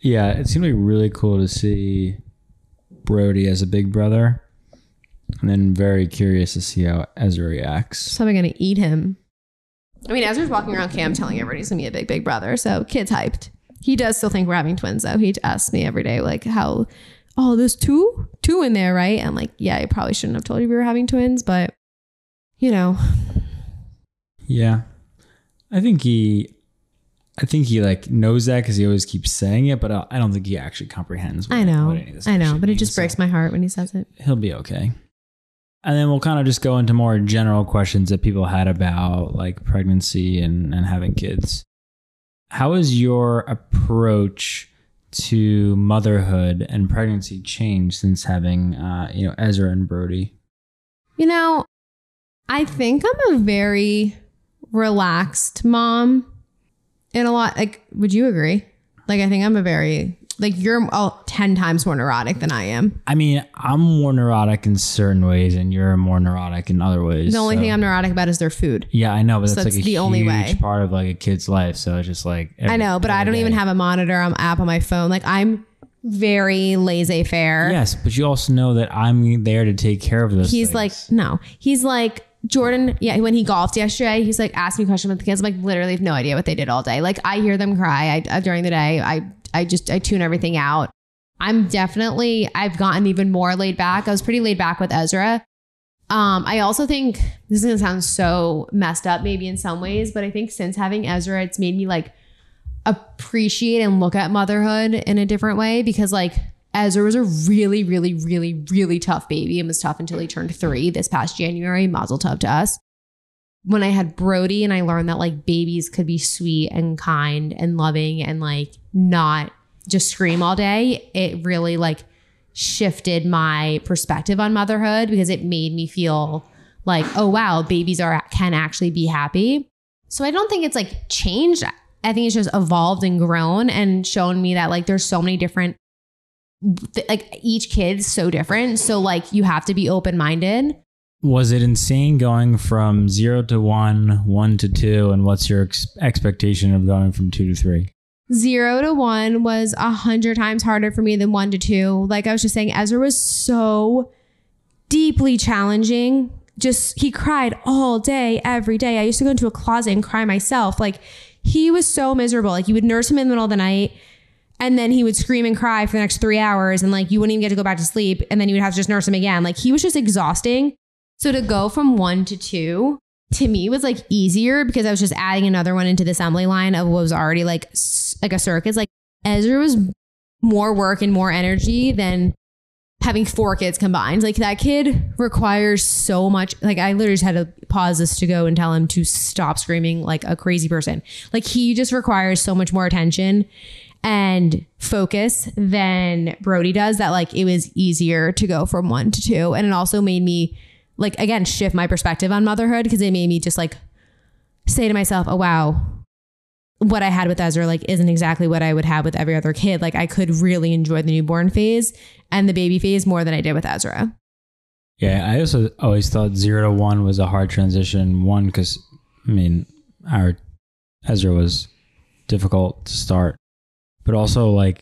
Yeah, it seemed like really cool to see Brody as a big brother, and then very curious to see how Ezra reacts. So I'm gonna eat him. I mean, Ezra's walking around camp telling everybody he's gonna be a big, big brother. So kid's hyped. He does still think we're having twins though. He asks me every day, like, how oh, there's two? Two in there, right? I'm like, yeah, I probably shouldn't have told you we were having twins, but you know, Yeah, I think he, I think he like knows that because he always keeps saying it, but I I don't think he actually comprehends. What, I know. what any of this I know, but it means, just so breaks my heart when he says it. He'll be okay. And then we'll kind of just go into more general questions that people had about like pregnancy and, and having kids. How has your approach to motherhood and pregnancy changed since having, uh, you know, Ezra and Brody? You know, I think I'm a very relaxed mom in a lot. Like, would you agree? Like, I think I'm a very like you're oh, 10 times more neurotic than I am. I mean, I'm more neurotic in certain ways, and you're more neurotic in other ways. The only so- thing I'm neurotic about is their food. yeah, I know, but So that's that's like a the only huge way. part of like a kid's life. So it's just like I know, but I don't even have a monitor um, app on my phone. Like I'm very laissez faire. Yes, but you also know that I'm there to take care of those. He's things. like, no. He's like, Jordan, yeah, when he golfed yesterday, he's like, asked me questions about the kids. I'm like, literally have no idea what they did all day. Like, I hear them cry I, uh, during the day. I, I just, I tune everything out. I'm definitely, I've gotten even more laid back. I was pretty laid back with Ezra. Um, I also think this is gonna sound so messed up, maybe in some ways, but I think since having Ezra, it's made me like appreciate and look at motherhood in a different way because like Ezra was a really, really, really, really tough baby and was tough until he turned three this past January. Mazel tov to us. When I had Brody and I learned that like babies could be sweet and kind and loving and like not just scream all day, it really like shifted my perspective on motherhood because it made me feel like, oh wow, babies are can actually be happy. So I don't think it's like changed. I think it's just evolved and grown and shown me that like there's so many different like each kid's so different. So like you have to be open minded. Was it insane going from zero to one, one to two, and what's your ex- expectation of going from two to three? Zero to one was a hundred times harder for me than one to two. Like I was just saying, Ezra was so deeply challenging. Just he cried all day, every day. I used to go into a closet and cry myself. Like he was so miserable. Like you would nurse him in the middle of the night and then he would scream and cry for the next three hours and like you wouldn't even get to go back to sleep and then you would have to just nurse him again. Like he was just exhausting. So to go from one to two to me was like easier because I was just adding another one into the assembly line of what was already like like a circus. Like Ezra was more work and more energy than having four kids combined. Like that kid requires so much. Like I literally just had to pause this to go and tell him to stop screaming like a crazy person. Like he just requires so much more attention and focus than Brody does that like it was easier to go from one to two. And it also made me like again shift my perspective on motherhood because it made me just like say to myself, oh wow, what I had with Ezra like isn't exactly what I would have with every other kid. Like I could really enjoy the newborn phase and the baby phase more than I did with Ezra. Yeah, I also always thought zero to one was a hard transition. One, because I mean, our Ezra was difficult to start, but also like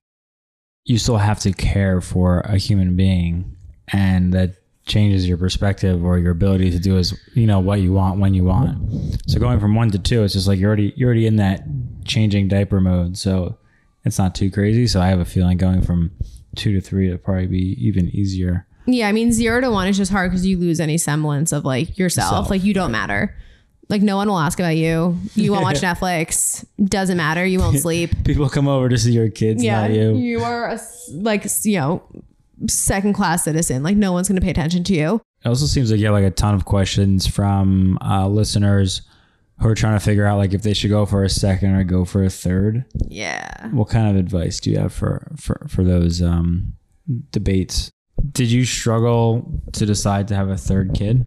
you still have to care for a human being, and that changes your perspective or your ability to do is you know what you want when you want. So going from one to two, it's just like you're already you're already in that changing diaper mode, so it's not too crazy. So I have a feeling going from two to three would probably be even easier. Yeah, I mean zero to one is just hard because you lose any semblance of like yourself. Self, like you don't matter. Like no one will ask about you. You won't watch Netflix. Doesn't matter. You won't sleep. People come over to see your kids, not you. You are a like you know second class citizen. Like no one's gonna pay attention to you. It also seems like you have like a ton of questions from uh, listeners who are trying to figure out like if they should go for a second or go for a third. Yeah. What kind of advice do you have for for for those um, debates? Did you struggle to decide to have a third kid?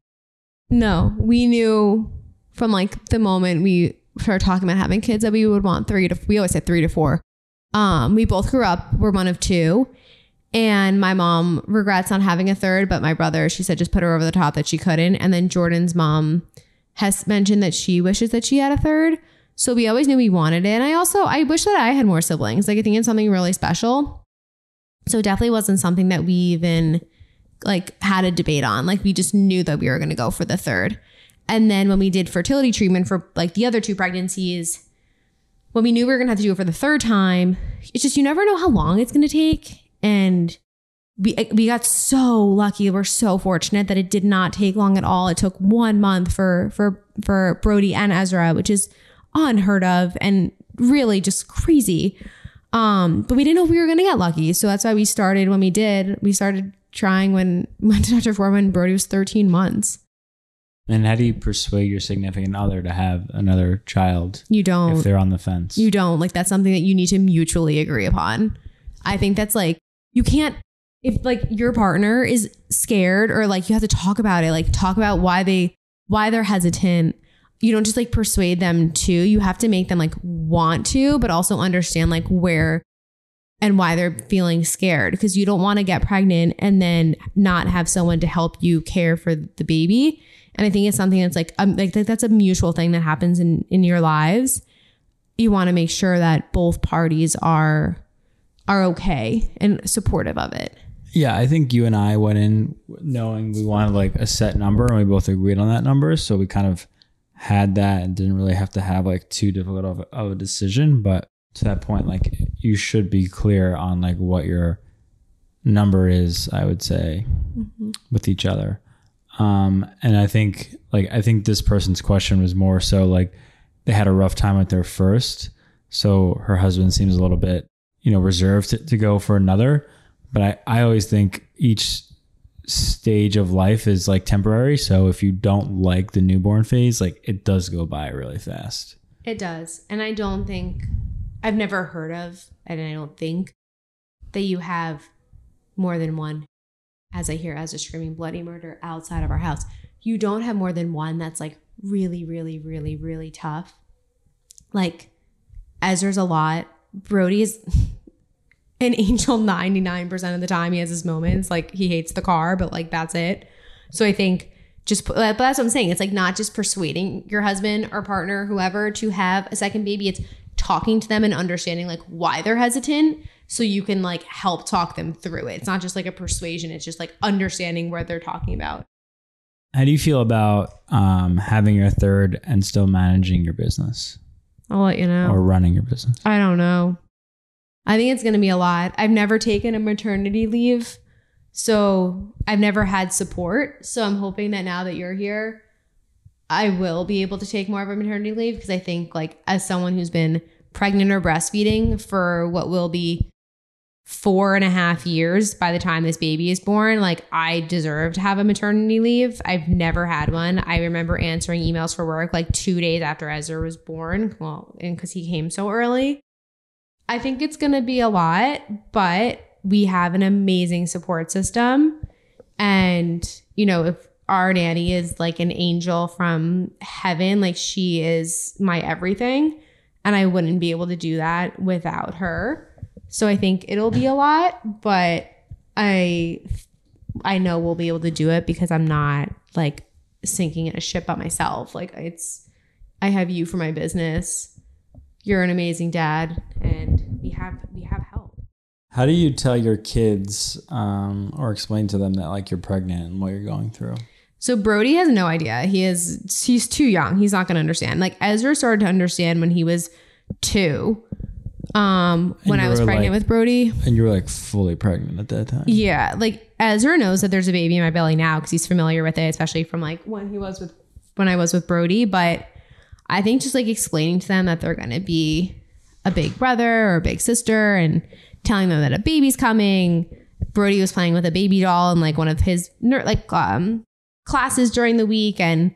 No, we knew from like the moment we started talking about having kids that we would want three to. We always said three to four. Um, we both grew up. We're one of two, and my mom regrets not having a third. But my brother, she said, just put her over the top that she couldn't. And then Jordan's mom has mentioned that she wishes that she had a third. So we always knew we wanted it. And I also I wish that I had more siblings. Like I think it's something really special. So it definitely wasn't something that we even like had a debate on. Like we just knew that we were going to go for the third. And then when we did fertility treatment for like the other two pregnancies, when we knew we were going to have to do it for the third time, it's just you never know how long it's going to take. And we we got so lucky. We're so fortunate that it did not take long at all. It took one month for for for Brody and Ezra, which is unheard of and really just crazy. Um, but we didn't know if we were gonna get lucky, so that's why we started when we did. We started trying when to Dr. Forman. Brody was 13 months. And how do you persuade your significant other to have another child You don't. if they're on the fence? You don't. Like that's something that you need to mutually agree upon. I think that's like you can't if like your partner is scared or like you have to talk about it, like talk about why they why they're hesitant. You don't just like persuade them to. You have to make them like want to, but also understand like where and why they're feeling scared because you don't want to get pregnant and then not have someone to help you care for the baby. And I think it's something that's like um, like that's a mutual thing that happens in in your lives. You want to make sure that both parties are are okay and supportive of it. Yeah, I think you and I went in knowing we wanted like a set number and we both agreed on that number. So we kind of had that and didn't really have to have like too difficult of, of a decision. But to that point, like you should be clear on like what your number is, I would say, with each other. Um, and I think like I think this person's question was more so like they had a rough time with their first. So her husband seems a little bit, you know, reserved to, to go for another but I, I always think each stage of life is like temporary. So if you don't like the newborn phase, like it does go by really fast. It does. And I don't think I've never heard of and I don't think that you have more than one as I hear as a screaming bloody murder outside of our house. You don't have more than one that's like really really really really tough. Like Ezra's a lot. Brody is an angel 99% of the time he has his moments like he hates the car but like that's it so i think just but that's what i'm saying it's like not just persuading your husband or partner whoever to have a second baby it's talking to them and understanding like why they're hesitant so you can like help talk them through it it's not just like a persuasion it's just like understanding what they're talking about How do you feel about um, having your third and still managing your business? I'll let you know. or running your business? I don't know. I think it's going to be a lot. I've never taken a maternity leave. So I've never had support. So I'm hoping that now that you're here, I will be able to take more of a maternity leave because I think, like, as someone who's been pregnant or breastfeeding for what will be four and a half years by the time this baby is born, like, I deserve to have a maternity leave. I've never had one. I remember answering emails for work like two days after Ezra was born. Well, and because he came so early. I think it's going to be a lot, but we have an amazing support system. And, you know, if our nanny is like an angel from heaven, like she is my everything. And I wouldn't be able to do that without her. So I think it'll be a lot, but I I know we'll be able to do it because I'm not like sinking in a ship by myself. Like it's I have you for my business. You're an amazing dad and we have we have help. How do you tell your kids um, or explain to them that like you're pregnant and what you're going through? So Brody has no idea. He is he's too young. He's not going to understand. Like Ezra started to understand when he was 2. Um when I was pregnant like- with Brody. And you were like fully pregnant at that time. Yeah, like Ezra knows that there's a baby in my belly now because he's familiar with it, especially from like when he was with when I was with Brody. But I think just like explaining to them that they're gonna be a big brother or a big sister and telling them that a baby's coming. Brody was playing with a baby doll in like one of his like um classes during the week and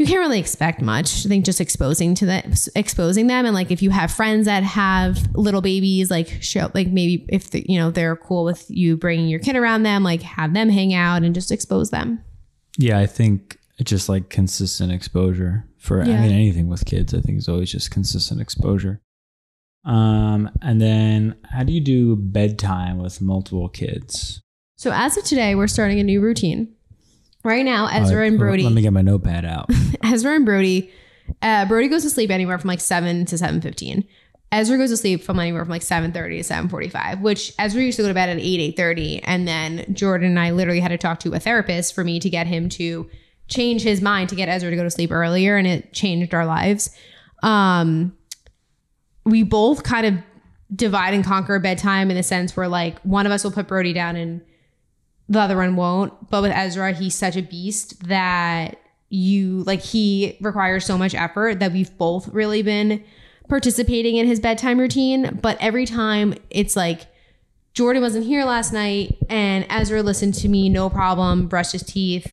you can't really expect much. I think just exposing to that, exposing them, and like if you have friends that have little babies, like show, like maybe if the, you know they're cool with you bringing your kid around them, like have them hang out and just expose them. Yeah, I think just like consistent exposure for I mean anything with kids. I think is always just consistent exposure. Um, and then how do you do bedtime with multiple kids? So as of today, we're starting a new routine. Right now, Ezra Uh, and Brody, Let me get my notepad out. Ezra and Brody, uh, Brody goes to sleep anywhere from like seven to seven fifteen. Ezra goes to sleep from anywhere from like seven thirty to seven forty five. Which Ezra used to go to bed at eight eight thirty, and then Jordan and I literally had to talk to a therapist for me to get him to change his mind to get Ezra to go to sleep earlier, and it changed our lives. Um, we both kind of divide and conquer bedtime in the sense where like one of us will put Brody down and the other one won't. But with Ezra, he's such a beast that you like he requires so much effort that we've both really been participating in his bedtime routine. But every time it's like Jordan wasn't here last night and Ezra listened to me, no problem, brushed his teeth,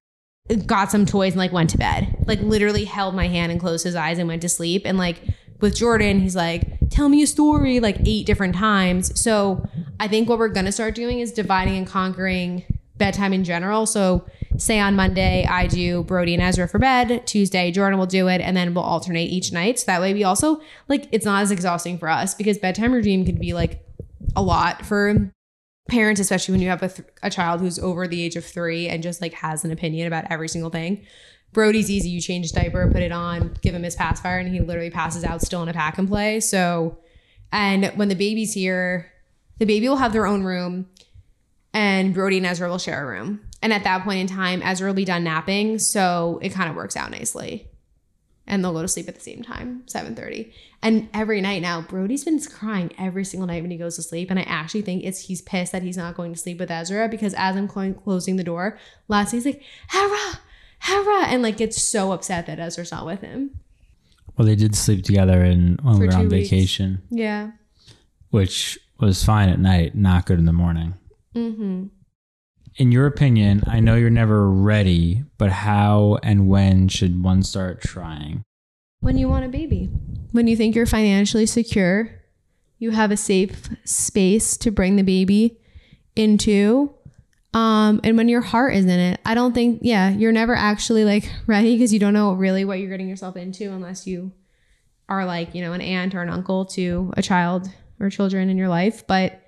got some toys and like went to bed. Like literally held my hand and closed his eyes and went to sleep. And like with Jordan, he's like, tell me a story like eight different times. So I think what we're gonna start doing is dividing and conquering bedtime in general. So say on Monday I do Brody and Ezra for bed, Tuesday Jordan will do it, and then we'll alternate each night. So that way we also like it's not as exhausting for us because bedtime routine can be like a lot for parents, especially when you have a, th- a child who's over the age of three and just like has an opinion about every single thing. Brody's easy. You change diaper, put it on, give him his pacifier, and he literally passes out still in a pack and play. So, and when the baby's here, the baby will have their own room, and Brody and Ezra will share a room. And at that point in time, Ezra will be done napping, so it kind of works out nicely. And they'll go to sleep at the same time, 7:30. And every night now, Brody's been crying every single night when he goes to sleep. And I actually think it's he's pissed that he's not going to sleep with Ezra because as I'm clo- closing the door, last he's like, Hera, Hera, and like gets so upset that Ezra's not with him. well, they did sleep together and when For we were on weeks. vacation, Yeah. which was fine at night, not good in the morning. Mm-hmm. In your opinion, I know you're never ready, but how and when should one start trying? When you want a baby, when you think you're financially secure, you have a safe space to bring the baby into. Um, and when your heart is in it, I don't think, yeah, you're never actually like ready because you don't know really what you're getting yourself into unless you are like, you know, an aunt or an uncle to a child or children in your life. But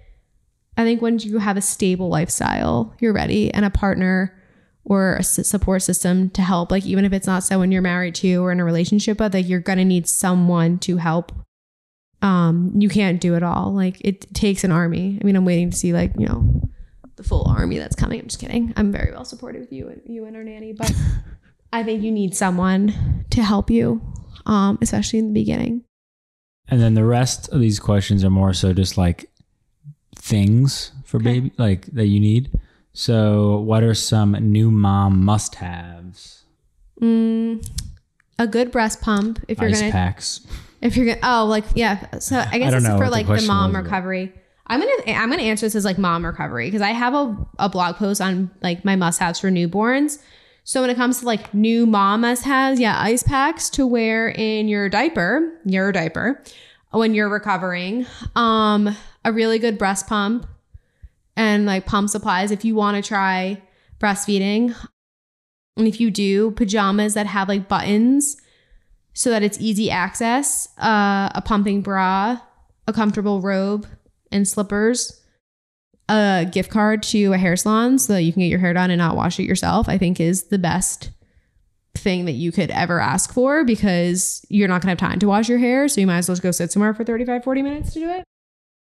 I think when you have a stable lifestyle, you're ready and a partner or a support system to help. Like, even if it's not someone you're married to or in a relationship but like, you're going to need someone to help. Um, you can't do it all. Like, it takes an army. I mean, I'm waiting to see, like, you know, the full army that's coming. I'm just kidding. I'm very well supported with you and you and our nanny, but I think you need someone to help you, um, especially in the beginning. And then the rest of these questions are more so just like things for baby, like that you need. So, what are some new mom must haves? Mm, a good breast pump if you're Ice gonna packs. if you're gonna oh like yeah so i guess this is for like the question mom was, recovery i'm gonna i'm gonna answer this as like mom recovery because i have a, a blog post on like my must-haves for newborns so when it comes to like new mom must-haves yeah ice packs to wear in your diaper your diaper when you're recovering um a really good breast pump and like pump supplies if you want to try breastfeeding and if you do pajamas that have like buttons so that it's easy access, uh, a pumping bra, a comfortable robe, and slippers, a gift card to a hair salon so that you can get your hair done and not wash it yourself, I think is the best thing that you could ever ask for because you're not going to have time to wash your hair. So you might as well just go sit somewhere for 35, 40 minutes to do it.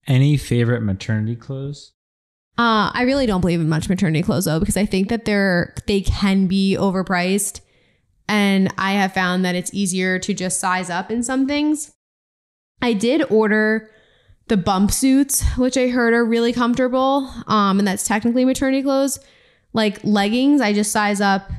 Any favorite maternity clothes? Uh, I really don't believe in much maternity clothes though, because I think that they're they can be overpriced, and I have found that it's easier to just size up in some things. I did order the bump suits, which I heard are really comfortable, um, and that's technically maternity clothes. Like leggings, I just size up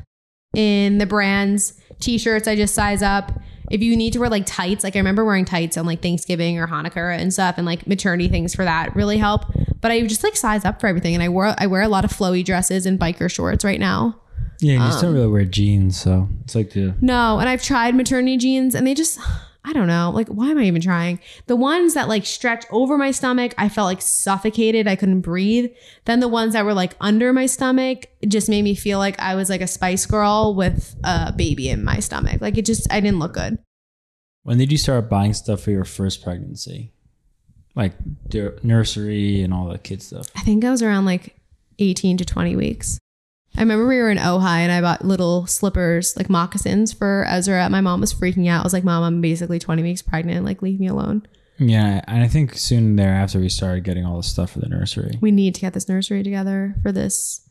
in the brands. T-shirts, I just size up. If you need to wear like tights, like I remember wearing tights on like Thanksgiving or Hanukkah and stuff, and like maternity things for that really help. But I just like size up for everything, and I wear I wear a lot of flowy dresses and biker shorts right now. Yeah, you just don't um, really wear jeans, so it's like the No, and I've tried maternity jeans, and they just I don't know, like why am I even trying? The ones that like stretch over my stomach, I felt like suffocated. I couldn't breathe. Then the ones that were like under my stomach just made me feel like I was like a Spice Girl with a baby in my stomach. Like it just I didn't look good. When did you start buying stuff for your first pregnancy? Like nursery and all that kid stuff. I think I was around like 18 to 20 weeks. I remember we were in Ojai and I bought little slippers, like moccasins for Ezra. My mom was freaking out. I was like, Mom, I'm basically 20 weeks pregnant. Like, leave me alone. Yeah, and I think soon thereafter we started getting all the stuff for the nursery. We need to get this nursery together for this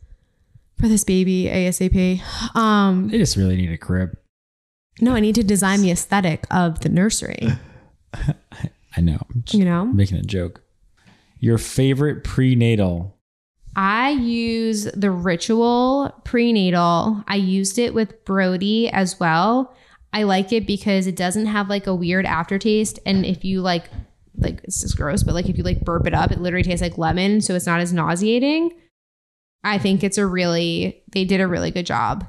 for this baby ASAP. Um, They just really need a crib. no, I need to design the aesthetic of the nursery. I know. You know? making a joke. Your favorite prenatal? I use the ritual prenatal. I used it with Brody as well. I like it because it doesn't have like a weird aftertaste. And if you like, like it's just gross, but like if you like burp it up, it literally tastes like lemon. So it's not as nauseating. I think it's a really, they did a really good job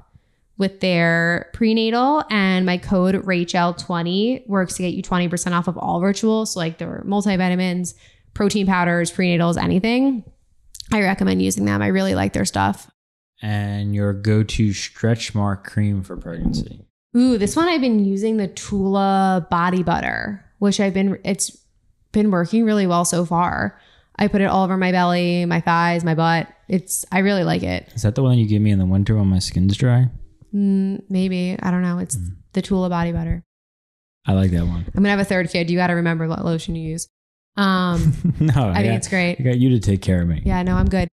with their prenatal. And my code Rachel20 works to get you 20% off of all rituals. So like their multivitamins, protein powders, prenatals, anything. I recommend using them. I really like their stuff. And your go-to stretch mark cream for pregnancy? Ooh, this one I've been using the Tula body butter, which I've been it's been working really well so far. I put it all over my belly, my thighs, my butt. It's I really like it. Is that the one you give me in the winter when my skin's dry? Mm, maybe I don't know. It's the Tula body butter. I like that one. I'm gonna have a third kid. You got to remember what lotion you use. Um, no, I think got, it's great. I got you to take care of me. Yeah, no, I'm good.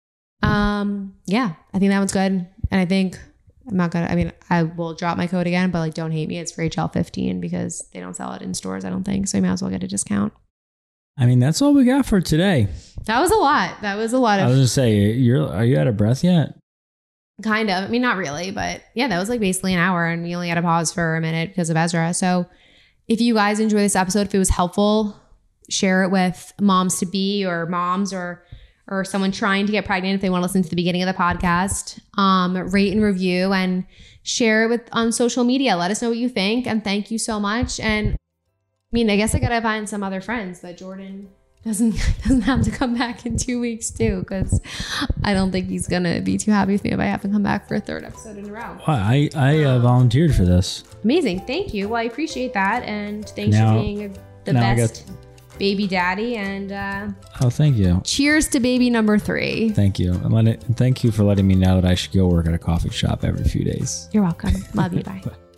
Um, yeah, I think that one's good. And I think I'm not gonna I mean, I will drop my code again, but like don't hate me. It's for HL 15 because they don't sell it in stores, I don't think. So you might as well get a discount. I mean, that's all we got for today. That was a lot. That was a lot of. I was gonna say, you're are you out of breath yet? kind of. I mean, not really, but yeah, that was like basically an hour and we only had to pause for a minute because of Ezra. So if you guys enjoy this episode, if it was helpful, share it with moms to be or moms or or someone trying to get pregnant if they want to listen to the beginning of the podcast. Um, rate and review and share it with on social media. Let us know what you think and thank you so much. And I mean, I guess I gotta find some other friends that Jordan doesn't doesn't have to come back in two weeks too, because I don't think he's gonna be too happy with me if I haven't come back for a third episode in a row. Well, I I uh, volunteered for this. Amazing, thank you. Well, I appreciate that, and thanks Now- for being the best baby daddy. And uh, Oh, thank you, cheers to baby number three. thank you, and let it. Thank you for letting me know that I should go work at a coffee shop every few days. You're welcome. Love you. Bye.